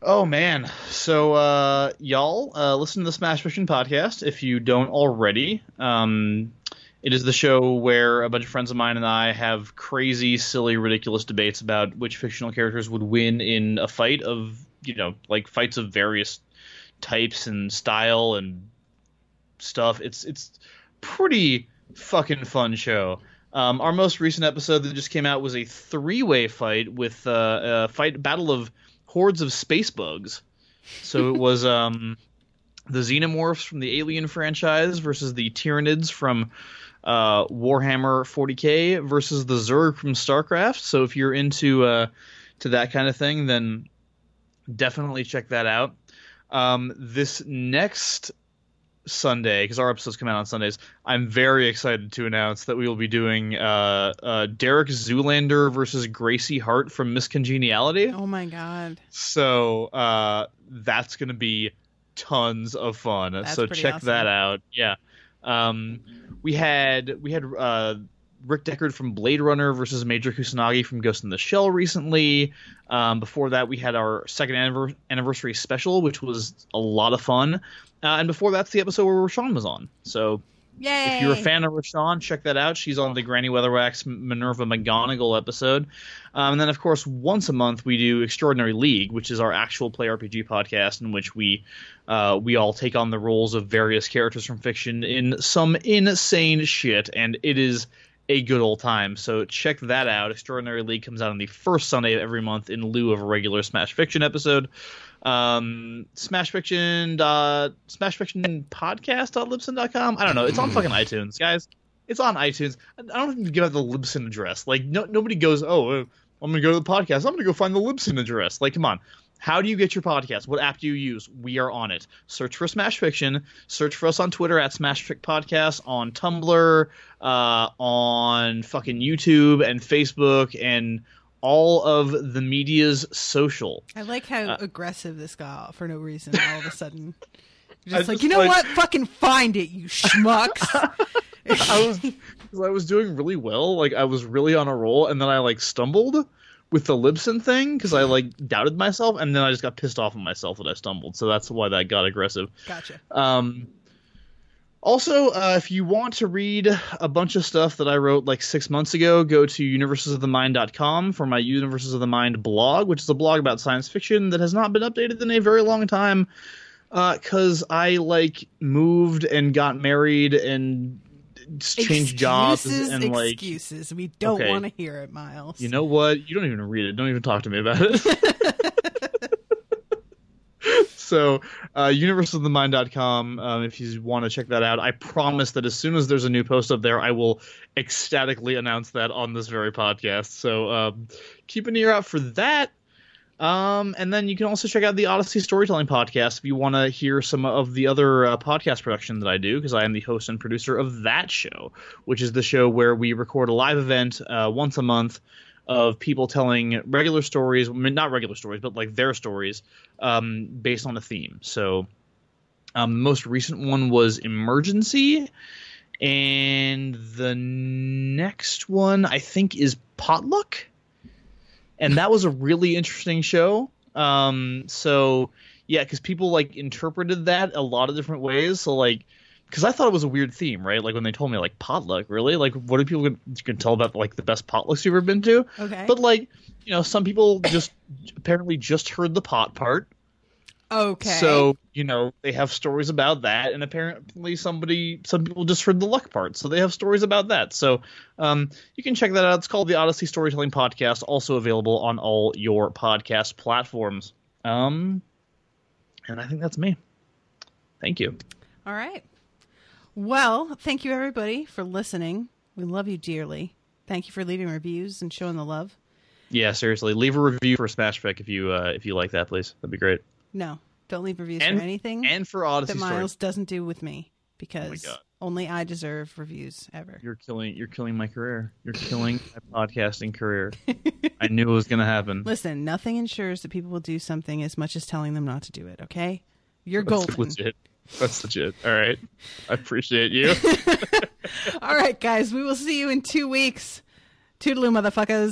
Oh man. So uh y'all uh listen to the Smash Fiction podcast if you don't already. Um it is the show where a bunch of friends of mine and I have crazy, silly, ridiculous debates about which fictional characters would win in a fight of, you know, like fights of various types and style and stuff. It's it's pretty fucking fun show. Um, our most recent episode that just came out was a three-way fight with uh, a fight battle of hordes of space bugs. So it was um, the xenomorphs from the Alien franchise versus the Tyranids from uh, Warhammer 40k versus the Zerg from StarCraft. So if you're into uh, to that kind of thing, then definitely check that out. Um, this next Sunday, because our episodes come out on Sundays, I'm very excited to announce that we will be doing uh, uh, Derek Zoolander versus Gracie Hart from Miss Congeniality. Oh my god. So uh, that's going to be tons of fun. That's so check awesome. that out. Yeah. Um, we had we had uh, Rick Deckard from Blade Runner versus Major Kusanagi from Ghost in the Shell recently. Um, before that, we had our second anniversary special, which was a lot of fun. Uh, and before that's the episode where Rashawn was on. So Yay! if you're a fan of Rashawn, check that out. She's on the Granny Weatherwax Minerva McGonagall episode. Um, and then, of course, once a month we do Extraordinary League, which is our actual play RPG podcast in which we uh, we all take on the roles of various characters from fiction in some insane shit, and it is a good old time. So check that out. Extraordinary League comes out on the first Sunday of every month in lieu of a regular Smash Fiction episode. Um, Smash Fiction dot Smash Fiction podcast dot libsyn.com. I don't know. It's on fucking iTunes, guys. It's on iTunes. I don't even give out the Libsyn address. Like no, nobody goes, oh, I'm gonna go to the podcast. I'm gonna go find the Libsyn address. Like, come on. How do you get your podcast? What app do you use? We are on it. Search for Smash Fiction. Search for us on Twitter at Smash Fic Podcast, on Tumblr, uh, on fucking YouTube and Facebook, and all of the media's social. I like how Uh, aggressive this got for no reason all of a sudden. You're I just like, just you know like- what? Fucking find it, you schmucks. I was I was doing really well. Like I was really on a roll, and then I like stumbled with the Libsyn thing because I like doubted myself, and then I just got pissed off at myself that I stumbled. So that's why that got aggressive. gotcha. Um, also, uh, if you want to read a bunch of stuff that I wrote like six months ago, go to universesofthemind.com for my Universes of the Mind blog, which is a blog about science fiction that has not been updated in a very long time because I like moved and got married and changed jobs Excuses, and like excuses. We don't Okay. want to hear it, Miles. you know what? You don't even read it. Don't even talk to me about it. so, uh, universeofthemind.com, um, if you want to check that out, I promise that as soon as there's a new post up there, I will ecstatically announce that on this very podcast. So, um, keep an ear out for that. Um, and then you can also check out the Odyssey Storytelling Podcast if you want to hear some of the other uh, podcast production that I do, because I am the host and producer of that show, which is the show where we record a live event uh, once a month of people telling regular stories, I mean, not regular stories, but like their stories um, based on a theme. So, um, most recent one was Emergency, and the next one I think is Potluck and that was a really interesting show. Um, so yeah, because people like interpreted that a lot of different ways. So like, because I thought it was a weird theme, right? Like when they told me like potluck, really, like what do people can tell about like the best potlucks you've ever been to? Okay. But like, you know, some people just apparently just heard the pot part. Okay. So you know they have stories about that, and apparently somebody, some people just heard the luck part, so they have stories about that. So um, you can check that out. It's called the Odyssey Storytelling Podcast, also available on all your podcast platforms. Um, and I think that's me. Thank you. All right. Well, thank you everybody for listening. We love you dearly. Thank you for leaving reviews and showing the love. Yeah, seriously, leave a review for Smash Fic if you uh, if you like that, please. That'd be great. No, don't leave reviews And for anything and for Odyssey that Miles doesn't do with me oh because God. only I deserve reviews ever. you're killing you're killing my career. You're killing my podcasting career. I knew it was gonna happen. Listen, nothing ensures that people will do something as much as telling them not to do it, okay? You're That's golden. legit. That's legit. All right. I appreciate you. All right, guys, we will see you in two weeks. Toodaloo, motherfuckers.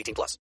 18 plus.